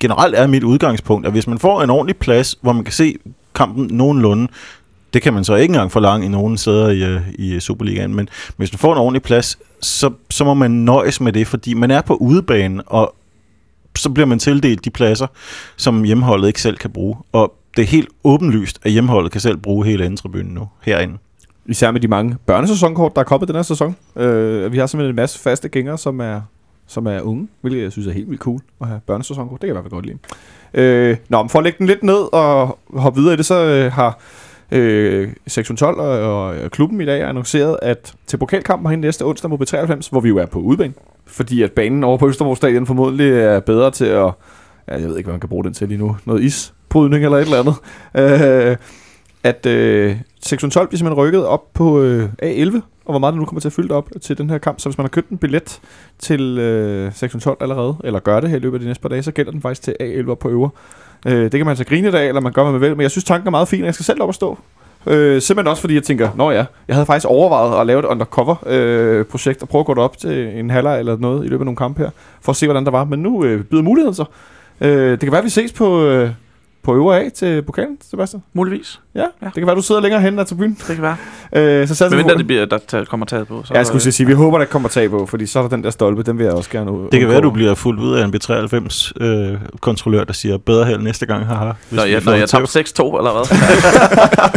generelt er mit udgangspunkt, at hvis man får en ordentlig plads, hvor man kan se kampen nogenlunde, det kan man så ikke engang forlange i nogen steder i, øh, i Superligaen, men hvis man får en ordentlig plads, så, så må man nøjes med det, fordi man er på udebane, og så bliver man tildelt de pladser, som hjemmeholdet ikke selv kan bruge. Og det er helt åbenlyst, at hjemmeholdet kan selv bruge hele anden tribunen nu, herinde. Især med de mange børnesæsonkort, der er kommet den her sæson. Øh, vi har simpelthen en masse faste gængere, som er, som er unge, hvilket jeg synes er helt vildt cool at have børnesæsonkort. Det kan jeg i hvert fald godt lide. Øh, nå, men for at lægge den lidt ned og hoppe videre i det, så øh, har øh, sektion 12 og, og klubben i dag har annonceret, at til pokalkampen herinde næste onsdag mod B93, hvor vi jo er på udebane, fordi at banen over på Østerbro Stadion formodentlig er bedre til at, ja, jeg ved ikke, hvad man kan bruge den til lige nu, noget isbrydning eller et eller andet, øh, at øh, sektion 12 bliver simpelthen rykket op på øh, A11, og hvor meget det nu kommer til at fylde op til den her kamp. Så hvis man har købt en billet til øh, 612 allerede, eller gør det her i løbet af de næste par dage, så gælder den faktisk til A11 på øver. Øh, det kan man altså grine af, eller man gør, hvad man vil, men jeg synes tanken er meget fin, og jeg skal selv op og stå. Øh, simpelthen også fordi jeg tænker, nå ja, jeg havde faktisk overvejet at lave et undercover-projekt øh, og prøve at gå derop til en halvleg eller noget i løbet af nogle kampe her, for at se, hvordan der var. Men nu øh, byder muligheden sig. Øh, det kan være, at vi ses på, øh, på øvre A til pokalen, Sebastian. Muligvis. Ja, ja, det kan være, du sidder længere hen af tribunen. Det kan være. Øh, så satser Men venter, det bliver, der ta- kommer taget på. Så Ja, jeg skulle at sige, vi håber, der kommer tag på, fordi så er der den der stolpe, den vil jeg også gerne Det kan være, at du bliver fuldt ud af en B93-kontrollør, der siger, bedre held næste gang, haha. hvis jeg, får når jeg tæv." tabte 6-2, eller hvad?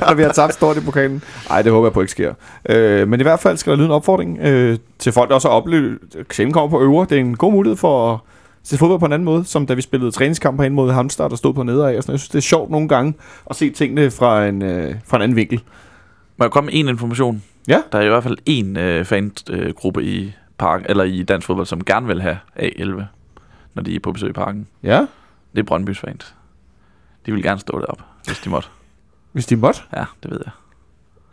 når vi har tabt stort i pokalen. Nej, det håber jeg på ikke sker. Øh, men i hvert fald skal der lyde en opfordring øh, til folk, der også har oplevet, sjældent kommer på øvre. Det er en god mulighed for at se fodbold på en anden måde, som da vi spillede træningskamp herinde mod Hamster, der stod på nedad. Og sådan. Jeg synes, det er sjovt nogle gange at se tingene fra en, øh, fra en anden vinkel. Må jeg komme med en information? Ja. Der er i hvert fald en øh, fangruppe i park, eller i dansk fodbold, som gerne vil have A11, når de er på besøg i parken. Ja, Det er Brøndby's fans. De vil gerne stå deroppe, hvis de måtte. hvis de måtte. Ja, det ved jeg.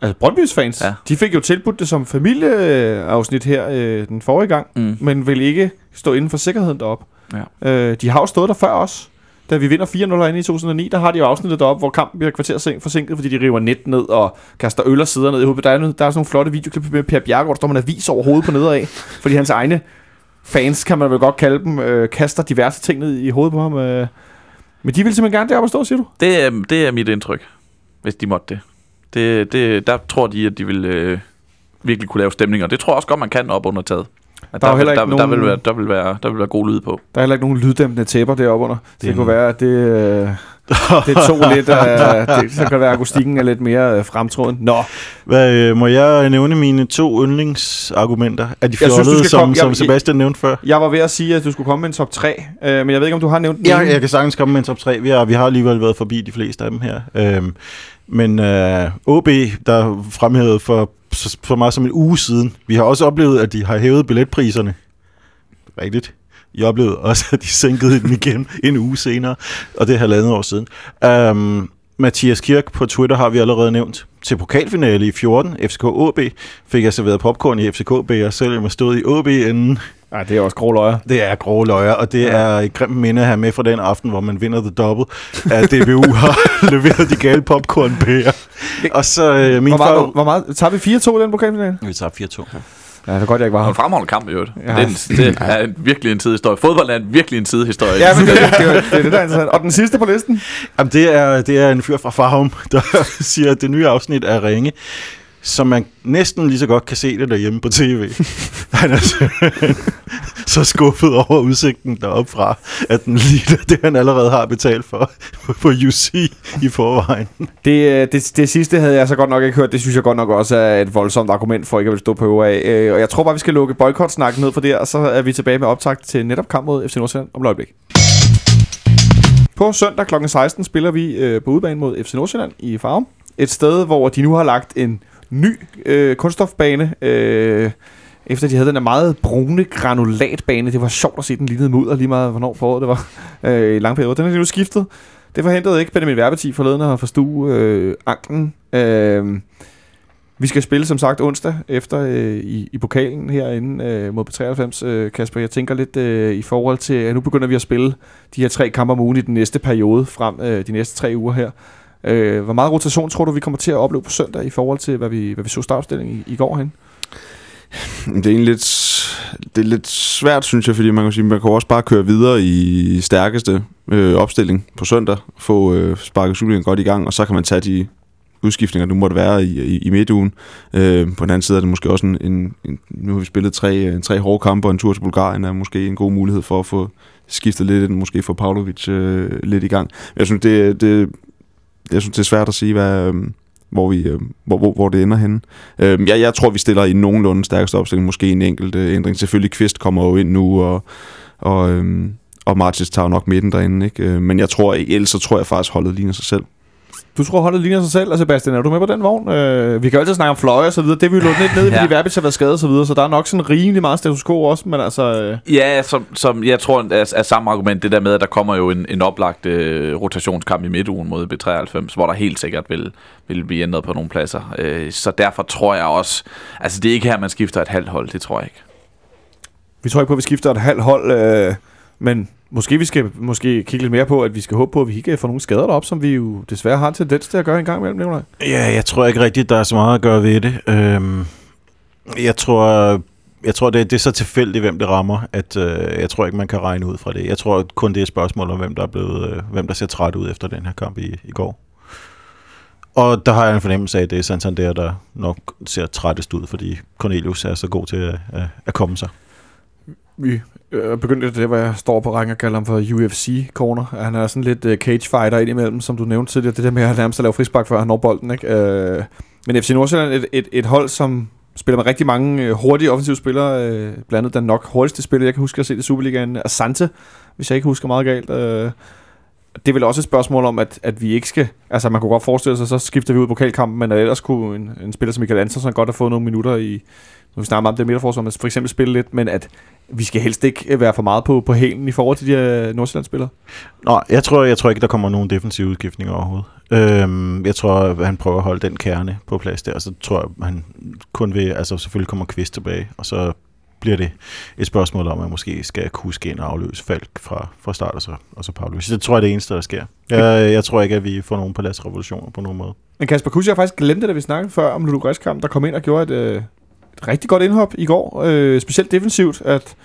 Altså Brøndby's fans, ja. de fik jo tilbudt det som familieafsnit her øh, den forrige gang, Mm. men vil ikke stå inden for sikkerheden derop. Ja. Øh, de har jo stået der før os. Da vi vinder 4-0 herinde i 2009, der har de jo afsnittet deroppe, hvor kampen bliver kvarter forsinket, fordi de river net ned og kaster øl og sider ned i hovedet. Der er, der er sådan nogle flotte videoklip med Per Bjergård, der står en avis over hovedet på nedad af, fordi hans egne fans, kan man vel godt kalde dem, øh, kaster diverse ting ned i hovedet på ham. Øh. Men de vil simpelthen gerne deroppe at stå, siger du? Det er, det er mit indtryk, hvis de måtte det. det, det der tror de, at de vil øh, virkelig kunne lave stemninger. Det tror jeg også godt, man kan op under taget. At Der er der, heller der, ikke der, nogen- vil være, der, vil være, der vil være god lyd på. Der er heller ikke nogen lyddæmpende tæpper deroppe under. Det, det Det- kunne være, at det, øh, det tog lidt af... Det, så kan det være, at akustikken er lidt mere øh, fremtråden. Nå, Hvad, øh, må jeg nævne mine to yndlingsargumenter? Er de fjollede, som, komme- som jeg- Sebastian nævnte før? jeg var ved at sige, at du skulle komme med en top 3, øh, men jeg ved ikke, om du har nævnt den Ja, jeg kan sagtens komme med en top 3. Vi har, vi har alligevel været forbi de fleste af dem her. Øhm, men øh, OB, der fremhævede for så, så meget som en uge siden, vi har også oplevet, at de har hævet billetpriserne. Rigtigt. I oplevede også, at de sænkede dem igen en uge senere, og det er halvandet år siden. Um, Mathias Kirk på Twitter har vi allerede nævnt. Til pokalfinale i 14, FCK OB, fik altså jeg serveret popcorn i FCK B, og selvom jeg stod i OB inden. Nej, det er også grå løjer. Det er grove løjer, og det er et grimt minde have med fra den aften, hvor man vinder the double, at DBU har leveret de gale popcornbæger. Og så øh, min Hvor meget, far... hvor meget, tager vi 4-2 i den pokalfinale? Vi tager 4-2. Ja, det er godt, jeg ikke var her. en fremragende kamp i øvrigt. Ja. Ja. Det, er en, det er en, virkelig en tidshistorie. Fodbold er en, virkelig en tidshistorie. Ja, men det, det, det, det er det, der er interessant. Og den sidste på listen? Jamen, det er, det er en fyr fra Farum, der siger, at det nye afsnit er Ringe, så man næsten lige så godt kan se det derhjemme på tv. Han er så skuffet over udsigten deroppe fra, at den ligner det, han allerede har betalt for på UC i forvejen. Det, øh, det, det sidste havde jeg så godt nok ikke hørt. Det synes jeg godt nok også er et voldsomt argument for ikke at vil stå på af. Øh, Og jeg tror bare, vi skal lukke boykotsnakken ned for det, og så er vi tilbage med optakt til netop kamp mod FC Nordsjælland om et øjeblik. På søndag kl. 16 spiller vi øh, på udebane mod FC Nordsjælland i Farum. Et sted, hvor de nu har lagt en ny øh, kunststofbane, øh, efter de havde den der meget brune granulatbane. Det var sjovt at se den lignede mudder lige meget, hvornår på året det var øh, i lang periode. Den er nu skiftet. Det forhindrede ikke Benjamin Verbeti forleden at forstue øh, anklen. Øh, vi skal spille som sagt onsdag efter øh, i, i pokalen herinde øh, mod B93. øh, Kasper. Jeg tænker lidt øh, i forhold til, at nu begynder vi at spille de her tre kampe om ugen i den næste periode frem, øh, de næste tre uger her. Øh, hvor meget rotation tror du, vi kommer til at opleve på søndag i forhold til, hvad vi, hvad vi så startopstilling i, i går hen? Det er egentlig lidt, det er lidt svært, synes jeg, fordi man kan sige, man kan også bare køre videre i stærkeste øh, opstilling på søndag, få øh, sparket Julian godt i gang, og så kan man tage de udskiftninger, du måtte være i, i, i midtugen. Øh, på den anden side er det måske også en, en, en nu har vi spillet tre, øh, tre hårde kampe, og en tur til Bulgarien er måske en god mulighed for at få skiftet lidt ind, måske få Pavlovic øh, lidt i gang. Jeg synes, det, det, jeg synes, det er svært at sige, hvad, øh, hvor, vi, øh, hvor, hvor, hvor det ender henne. Øh, jeg, jeg tror, vi stiller i nogenlunde stærkeste opstilling, måske en enkelt øh, ændring. Selvfølgelig Kvist kommer jo ind nu, og, og, øh, og Martins tager jo nok midten derinde. Ikke? Øh, Men jeg tror, ellers så tror jeg faktisk, holdet ligner sig selv. Du tror, holdet ligner sig selv, og Sebastian, er du med på den vogn? Øh, vi kan jo altid snakke om fløje og så videre. Det er vi jo lukket lidt ned, fordi Ja. Verbitz har været skadet og så videre, så der er nok sådan rimelig meget status quo også, men altså... Øh, Ja, som, som jeg tror er, er samme argument, det der med, at der kommer jo en, en oplagt øh, rotationskamp i midtugen mod B93, hvor der helt sikkert vil, vil blive ændret på nogle pladser. Øh, så derfor tror jeg også, altså det er ikke her, man skifter et halvt hold, det tror jeg ikke. vi tror ikke på, at vi skifter et halvt hold, øh, men måske vi skal måske kigge lidt mere på, at vi skal håbe på, at vi ikke får nogle skader derop, som vi jo desværre har en tendens til at gøre en gang imellem, Nicolaj. Ja, jeg tror ikke rigtigt, der er så meget at gøre ved det. Øhm, jeg tror, jeg tror det, det er så tilfældigt, hvem det rammer, at øh, jeg tror ikke, man kan regne ud fra det. Jeg tror kun, det er et spørgsmål om, hvem der, er blevet, øh, hvem der ser træt ud efter den her kamp i, i går. Og der har jeg en fornemmelse af, at det er Santander, der nok ser trættest ud, fordi Cornelius er så god til at, at, at komme sig. Vi øh, begyndte det, hvor jeg står på rækken og kalder ham for UFC-corner. Han er sådan lidt øh, cage-fighter indimellem, som du nævnte tidligere. Det der med at nærmest at lave frispark, før han når bolden. Ikke? Øh, men FC Nordsjælland er et, et, et hold, som spiller med rigtig mange øh, hurtige offensive spillere. Øh, blandt andet den nok hurtigste spiller, jeg kan huske at se i Superligaen, Asante, hvis jeg ikke husker meget galt. Øh, det er vel også et spørgsmål om, at, at vi ikke skal... Altså, man kunne godt forestille sig, så skifter vi ud i pokalkampen, men at ellers kunne en, en spiller som Michael Andersen godt have fået nogle minutter i... Nu snakker meget om det midterforsvar, men for eksempel spille lidt, men at vi skal helst ikke være for meget på, på hælen i forhold til de her Nordsjællandsspillere. Nå, jeg tror, jeg tror ikke, der kommer nogen defensive udskiftninger overhovedet. Øhm, jeg tror, at han prøver at holde den kerne på plads der, og så tror jeg, han kun vil, altså selvfølgelig kommer Kvist tilbage, og så bliver det et spørgsmål om, at man måske skal kuske ind og afløse Falk fra, fra start, og så, og så Pavlovic. Det tror jeg er det eneste, der sker. Jeg, jeg tror ikke, at vi får nogen paladsrevolutioner på nogen måde. Men Kasper Kuss, jeg har faktisk glemt det, da vi snakkede før om Ludo Græskamp, der kom ind og gjorde et, øh, rigtig godt indhop i går. Øh, specielt defensivt, at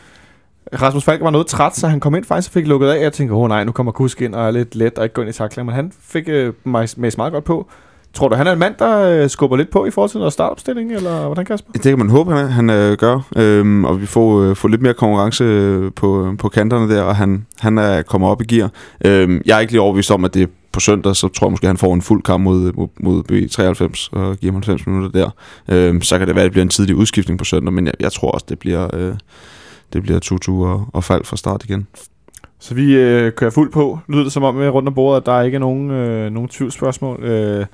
Rasmus Falk var noget træt, så han kom ind faktisk og fik lukket af. Jeg tænkte, åh oh, nej, nu kommer Kusk ind og er lidt let og ikke går ind i takling. Men han fik øh, mig meget godt på. Tror du, han er en mand, der øh, skubber lidt på i forhold til noget startopstilling, eller hvordan, Kasper? Det kan man håbe, han, han øh, gør, øhm, og vi får, øh, får lidt mere konkurrence øh, på, øh, på kanterne der, og han, han er kommer op i gear. Øhm, jeg er ikke lige overbevist om, at det er på søndag, så tror jeg måske, han får en fuld kamp mod, mod, mod B93 og giver ham 90 minutter der. Øhm, så kan det være, at det bliver en tidlig udskiftning på søndag, men jeg, jeg tror også, det bliver, øh, det bliver Tutu og, og fald fra start igen. Så vi øh, kører fuld på. Lyder det som om, øh, rundt om bordet, at der ikke er nogen, øh, nogen tvivlsspørgsmål. Øh,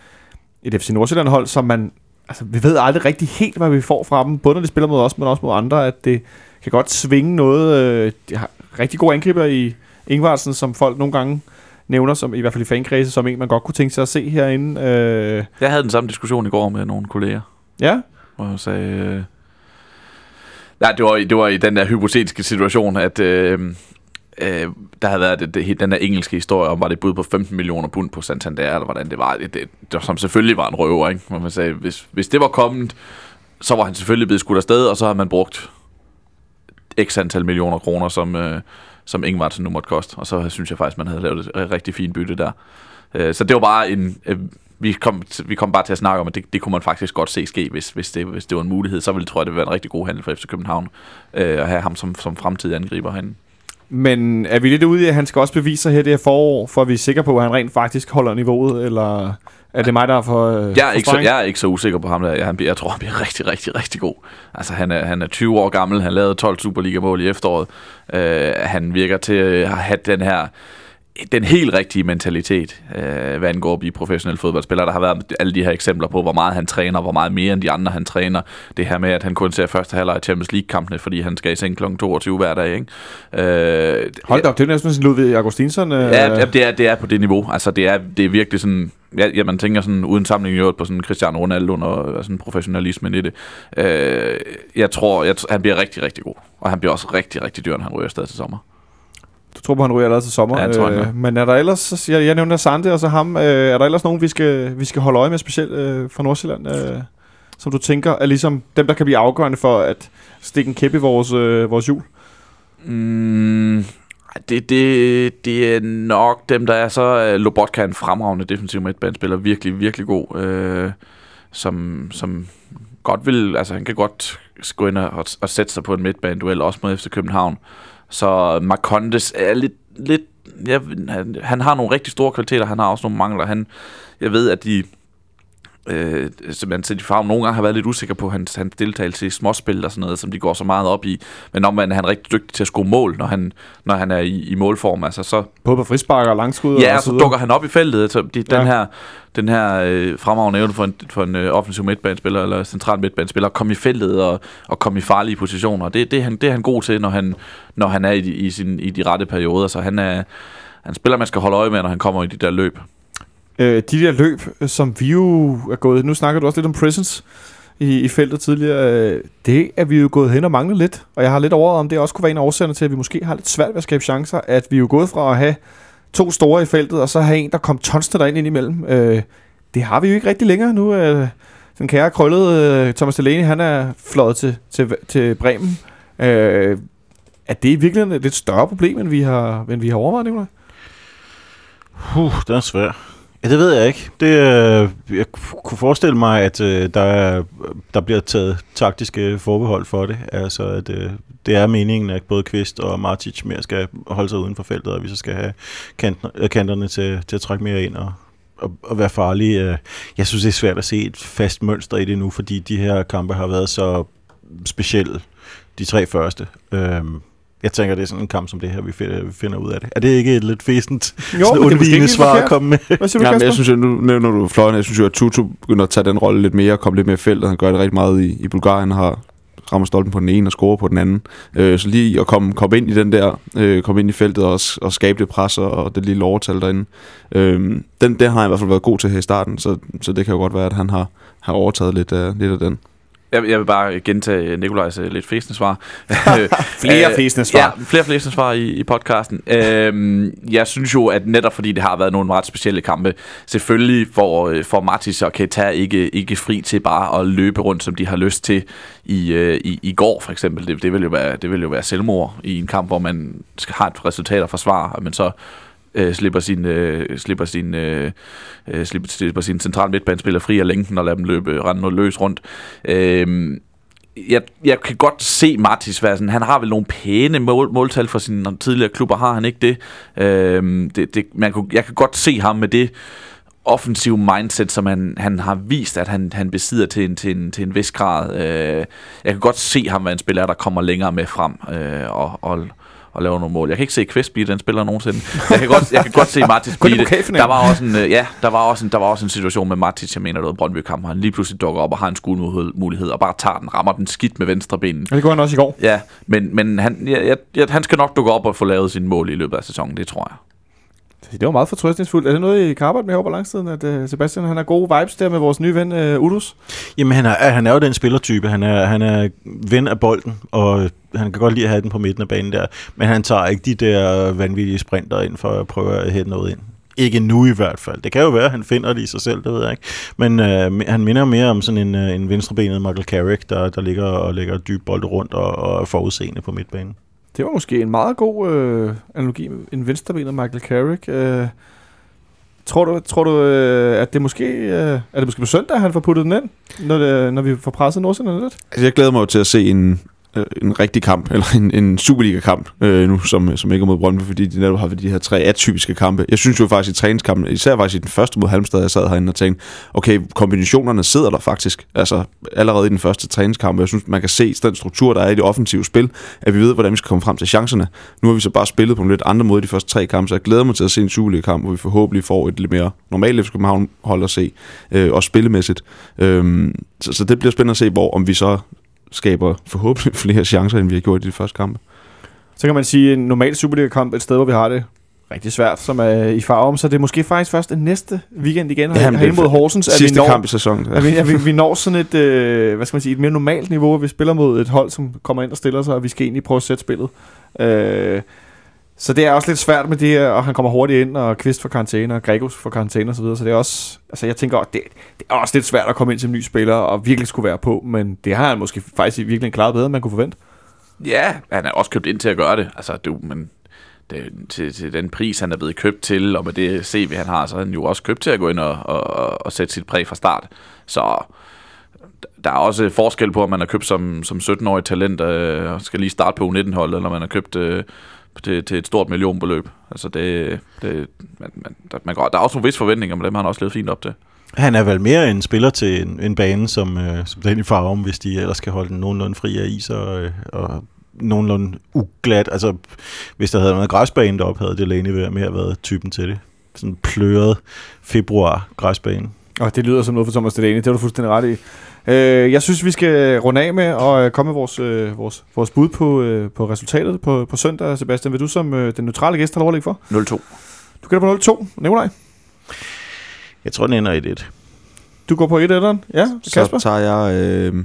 et FC Nordsjælland-hold, som man... Altså, vi ved aldrig rigtig helt, hvad vi får fra dem. Både når de spiller mod os, men også mod andre. At det kan godt svinge noget. Øh, de har rigtig gode angriber i Ingvartsen, som folk nogle gange nævner, som i hvert fald i fankredse, som en, man godt kunne tænke sig at se herinde. Øh, Jeg havde den samme diskussion i går med nogle kolleger, ja, hvor jeg sagde... Øh, nej, det var, i- det var i den der hypotetiske situation, at øh, øh, der havde været det, det, den der engelske historie om, var det bud på 15 millioner pund på Santander, eller hvordan det var. Det, det, det, som selvfølgelig var en røver, ikke? Hvor man sagde, hvis, hvis det var kommet, så var han selvfølgelig blevet skudt afsted, og så har man brugt x antal millioner kroner, som, øh, som Ingvartsen nu måtte koste. Og så synes jeg faktisk, man havde lavet et rigtig fint bytte der. Øh, så det var bare en... Øh, vi kom, vi kom bare til at snakke om, at det, det kunne man faktisk godt se ske, hvis, hvis, det, hvis det var en mulighed. Så ville tror jeg, det ville være en rigtig god handel for FC København øh, at have ham som, som fremtidig angriber herinde. men er vi lidt ude i, at han skal også bevise sig her det her forår, for at vi er sikre på, at han rent faktisk holder niveauet, eller er det mig, der er for øh, Jeg er, ikke så, jeg er ikke så usikker på ham der. Jeg, jeg tror, han bliver rigtig, rigtig, rigtig god. Altså, han er, han er 20 år gammel. Han lavede 12 Superliga-mål i efteråret. Øh, han virker til at have den her den helt rigtige mentalitet, øh, hvad angår at blive professionel fodboldspiller. Der har været alle de her eksempler på, hvor meget han træner, hvor meget mere end de andre han træner. Det her med, at han kun ser første halvleg i Champions League-kampene, fordi han skal i seng kl. 22 hver dag. Ikke? Øh, Hold da op, det er næsten sådan Ludvig Augustinsson. Øh, Ja, det, er, det er på det niveau. Altså, det er, det er virkelig sådan... Ja, ja, man tænker sådan uden sammenligning øvrigt på sådan Cristiano Ronaldo og sådan professionalismen i det. Øh, jeg tror, jeg, han bliver rigtig, rigtig god. Og han bliver også rigtig, rigtig dyr, når han ryger afsted til sommer. På, han ryger allerede til sommer. Ja, jeg tror, øh, men er der ellers, så- jeg, jeg nævner Sande og så ham, øh, er der ellers nogen, vi skal, vi skal holde øje med, specielt øh, fra Nordsjælland, øh, som du tænker er ligesom dem, der kan blive afgørende for at stikke en kæp i vores, øh, vores hjul? Mm, det, det, det er nok dem, der er så... Uh, Lobotka er en fremragende defensiv midtbanespiller. Virkelig, virkelig god. Øh, som, som godt vil... Altså, han kan godt gå ind og, og sætte sig på en midtbaneduel, også mod FC København. Så Marcondes er lidt... lidt ja, han, han har nogle rigtig store kvaliteter, han har også nogle mangler. Han, jeg ved, at de øh, til de farve nogle gange har været lidt usikker på hans, hans deltagelse i småspil og sådan noget, som de går så meget op i. Men om man er han rigtig dygtig til at score mål, når han, når han er i, i målform. Altså, så, Både på frispark og langskud ja, og så dukker han op i feltet. Så de, den Ja. her, den her øh, fremragende evne for en, for en øh, offensiv midtbanespiller eller central midtbanespiller, at komme i feltet og, og komme i farlige positioner. Det, det, er han, det er han god til, når han, når han er i, i, sin, i de rette perioder. Så han er han spiller, man skal holde øje med, når han kommer i de der løb. Øh, de der løb, som vi jo er gået... Nu snakker du også lidt om Prisons i, i feltet tidligere. Øh, det er vi jo gået hen og mangler lidt. Og jeg har lidt overvejet, om det også kunne være en af årsagerne til, at vi måske har lidt svært ved at skabe chancer. At vi er jo gået fra at have to store i feltet, og så have en, der kom tonsende derind ind imellem. Øh, det har vi jo ikke rigtig længere nu. Øh, den kære krøllede øh, Thomas Delaney, han er fløjet til, til, til Bremen. Øh, er det i virkeligheden et lidt større problem, end vi har, end vi har overvejet, Nicolaj? Puh, det er svært. Ja, det ved jeg ikke. Det, øh, jeg kunne forestille mig, at øh, der, er, der bliver taget taktiske forbehold for det. Altså, at øh, det er meningen, at både Kvist og Martic mere skal holde sig uden for feltet, og vi så skal have kanten, øh, kanterne til, til at trække mere ind og, og, og være farlige. Øh, jeg synes, det er svært at se et fast mønster i det nu, fordi de her kampe har været så specielle, de tre første. Øhm, jeg tænker, det er sådan en kamp som det her, vi finder, vi finder ud af det. Er det ikke et lidt fæsent, Jo, sådan er undvigende ikke svar at komme med? Hvad siger du, Ja, men Kasper? jeg synes, at nu nævner du fløjen. Jeg synes jo, at Tutu begynder at tage den rolle lidt mere og komme lidt mere i feltet. Han gør det rigtig meget i, i Bulgarien, har rammer stolpen på den ene og scorer på den anden. Øh, så lige at komme, komme ind i den der, øh, komme ind i feltet og, og skabe det pres og, og det lille overtal derinde. Øh, den, den har han i hvert fald været god til her i starten, så, så det kan jo godt være, at han har, har overtaget lidt af, lidt af den. Jeg, jeg vil bare gentage Nikolajs øh, lidt fæsende svar. Flere Øh, fæsende svar. Ja, flere fæsende svar i, i podcasten. Øhm, jeg synes jo, at netop fordi det har været nogle ret specielle kampe, selvfølgelig får, øh, får Martis og Keita ikke, ikke fri til bare at løbe rundt, som de har lyst til i, øh, i, i går for eksempel. Det, det, vil jo være, det vil jo være selvmord i en kamp, hvor man skal have et resultat at forsvare, men så øh, slipper sin, øh, slipper sin, øh, øh, slipper, slipper sin central midtbanespiller fri af længden og lader dem løbe øh, rende noget løs rundt. Øh, jeg, jeg kan godt se Martis være sådan, han har vel nogle pæne mål, måltal for sine tidligere klubber, har han ikke det? Øh, det, det man kunne, jeg kan godt se ham med det offensiv mindset, som han, han har vist, at han, han besidder til en, til, en, til en vis grad. Øh, jeg kan godt se ham være en spiller, der kommer længere med frem øh, og, og, og laver nogle mål. Jeg kan ikke se Kvist blive den spiller nogensinde. Jeg kan godt, jeg kan godt se i blive det. Der var også en, øh, ja, der var også en, der var også en situation med Martis, jeg mener, var Brøndby kamp, han lige pludselig dukker op og har en skuldmulighed og bare tager den, rammer den skidt med venstre ben. Og det gjorde han også i går. Ja, men, men han, ja, ja, ja, han skal nok dukke op og få lavet sin mål i løbet af sæsonen, det tror jeg. Det var meget fortrøstningsfuldt. Er det noget, I kan arbejde med her på langtiden, at uh, Sebastian han har gode vibes der med vores nye ven øh, uh, Udus? Jamen, han er, han er jo den spillertype. Han er, han er ven af bolden, og han kan godt lide at have den på midten af banen der. Men han tager ikke de der vanvittige sprinter ind for at prøve at hætte noget ind. Ikke nu i hvert fald. Det kan jo være, at han finder det i sig selv, det ved jeg ikke. Men øh, han minder mere om sådan en, øh, en venstrebenet Michael Carrick, der, der ligger og lægger dyb bolde rundt og, og er forudseende på midtbanen. Det var måske en meget god øh, analogi. En venstrebenet Michael Carrick. Øh, tror du, tror du øh, at det måske, øh, er det måske på søndag, han får puttet den ind, når, det, når vi får presset Nordsjælland lidt? Altså, jeg glæder mig jo til at se en, øh, en rigtig kamp, eller en, en Superliga-kamp øh, nu, som, som ikke er mod Brøndby, fordi de netop har de her tre atypiske kampe. Jeg synes jo faktisk i træningskampen, især faktisk i den første mod Halmstad, jeg sad herinde og tænkte, okay, kombinationerne sidder der faktisk, altså allerede i den første træningskamp. Jeg synes, man kan se den struktur, der er i det offensive spil, at vi ved, hvordan vi skal komme frem til chancerne. Nu har vi så bare spillet på en lidt anden måde de første tre kampe, så jeg glæder mig til at se en Superliga-kamp, hvor vi forhåbentlig får et lidt mere normalt FC København hold at se, øh, også spillemæssigt. Øh, så, så det bliver spændende at se, hvor om vi så skaber forhåbentlig flere chancer, end vi har gjort i de første kampe. Så kan man sige, en normal Superliga-kamp et sted, hvor vi har det rigtig svært, som er i Farum, så det er måske faktisk først den næste weekend igen, Ja, ja, herinde er mod Horsens, at vi Sidste når, kamp i sæsonen. at vi, at vi, vi når sådan et, øh, hvad skal man sige, et mere normalt niveau, at vi spiller mod et hold, som kommer ind og stiller sig, og vi skal egentlig prøve at sætte spillet. Øh, så det er også lidt svært med det her, og han kommer hurtigt ind, og Kvist for karantæne, og Gregos for karantæne osv., så det er også, altså jeg tænker, det, det er også lidt svært at komme ind som ny spiller, og virkelig skulle være på, men det har han måske faktisk virkelig klaret bedre, end man kunne forvente. Ja, han er også købt ind til at gøre det. Altså, du, men det, til, til den pris, han er blevet købt til, og med det CV, han har, så er han jo også købt til at gå ind og, og, og sætte sit præg fra start. Så der er også forskel på, om man er købt som, som 17-årig talent øh, og skal lige starte på U19-holdet, eller man er købt øh, til, til et stort millionbeløb. Altså det, det man, man, der, man går, der er også nogle vis forventninger, men dem har han også levet fint op til. Han er vel mere en spiller til en, en bane, som, øh, som den i Farum, hvis de ellers skal holde den nogenlunde fri af is og, øh, og nogenlunde uglat. Altså, hvis der havde været græsbane deroppe, havde Delaney været mere været typen til det. Sådan pløret februar græsbane. Og det lyder som noget for Thomas Delaney, det har du fuldstændig ret i. Øh, jeg synes, vi skal runde af med at komme med vores, øh, vores, vores bud på, øh, på resultatet på, på søndag. Sebastian, vil du som øh, den neutrale gæst have lov at lægge for? 0-2. Du gætter på 0-2. Nikolaj, Jeg tror, den ender i det. du går på 1-1'eren. Ja, Kasper? Så tager jeg... Øh,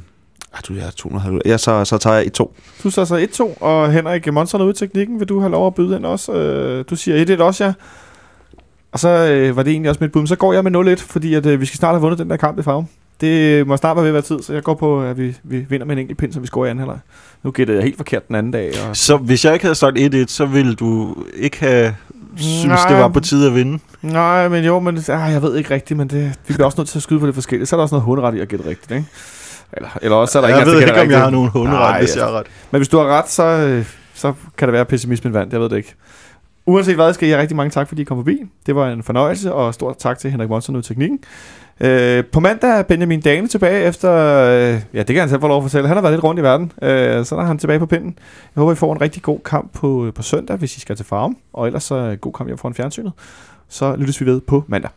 ah, du, jeg er 200. Ja, så, så tager jeg 1-2. Du tager så 1-2, og Henrik Monsen ude i teknikken. Vil du have lov at byde ind også? Øh, du siger 1-1 også, ja. Og så øh, var det egentlig også mit bud. Men så går jeg med 0-1, fordi at, øh, vi skal snart have vundet den der kamp i farve. Det må snart være ved at være tid, så jeg går på, at vi, vi vinder med en enkelt pind, så vi scorer i anden halvleg. Nu gættede jeg helt forkert den anden dag. Og... Så hvis jeg ikke havde sagt 1-1, så ville du ikke have synes, Nej. det var på tide at vinde. Nej, men jo, men ah, jeg ved ikke rigtigt, men det, vi bliver også nødt til at skyde på det forskellige. Så er der også noget hunderet i at gætte rigtigt, ikke? Eller, eller også så er der jeg ikke ved ikke, om jeg har nogen hunderet, Nej, hvis jeg har ret. Men hvis du har ret, så, øh, så kan det være, at pessimismen vandt. Jeg ved det ikke. Uanset hvad, skal jeg rigtig mange tak, fordi I kom forbi. Det var en fornøjelse, og stort tak til Henrik Monsen ud i teknikken. Øh, på mandag er Benjamin Dane tilbage efter... Øh, ja, det kan han selv få lov at fortælle. Han har været lidt rundt i verden. Øh, så er han tilbage på pinden. Jeg håber, I får en rigtig god kamp på, på søndag, hvis I skal til farm. Og ellers så øh, god kamp hjem foran fjernsynet. Så lyttes vi ved på mandag.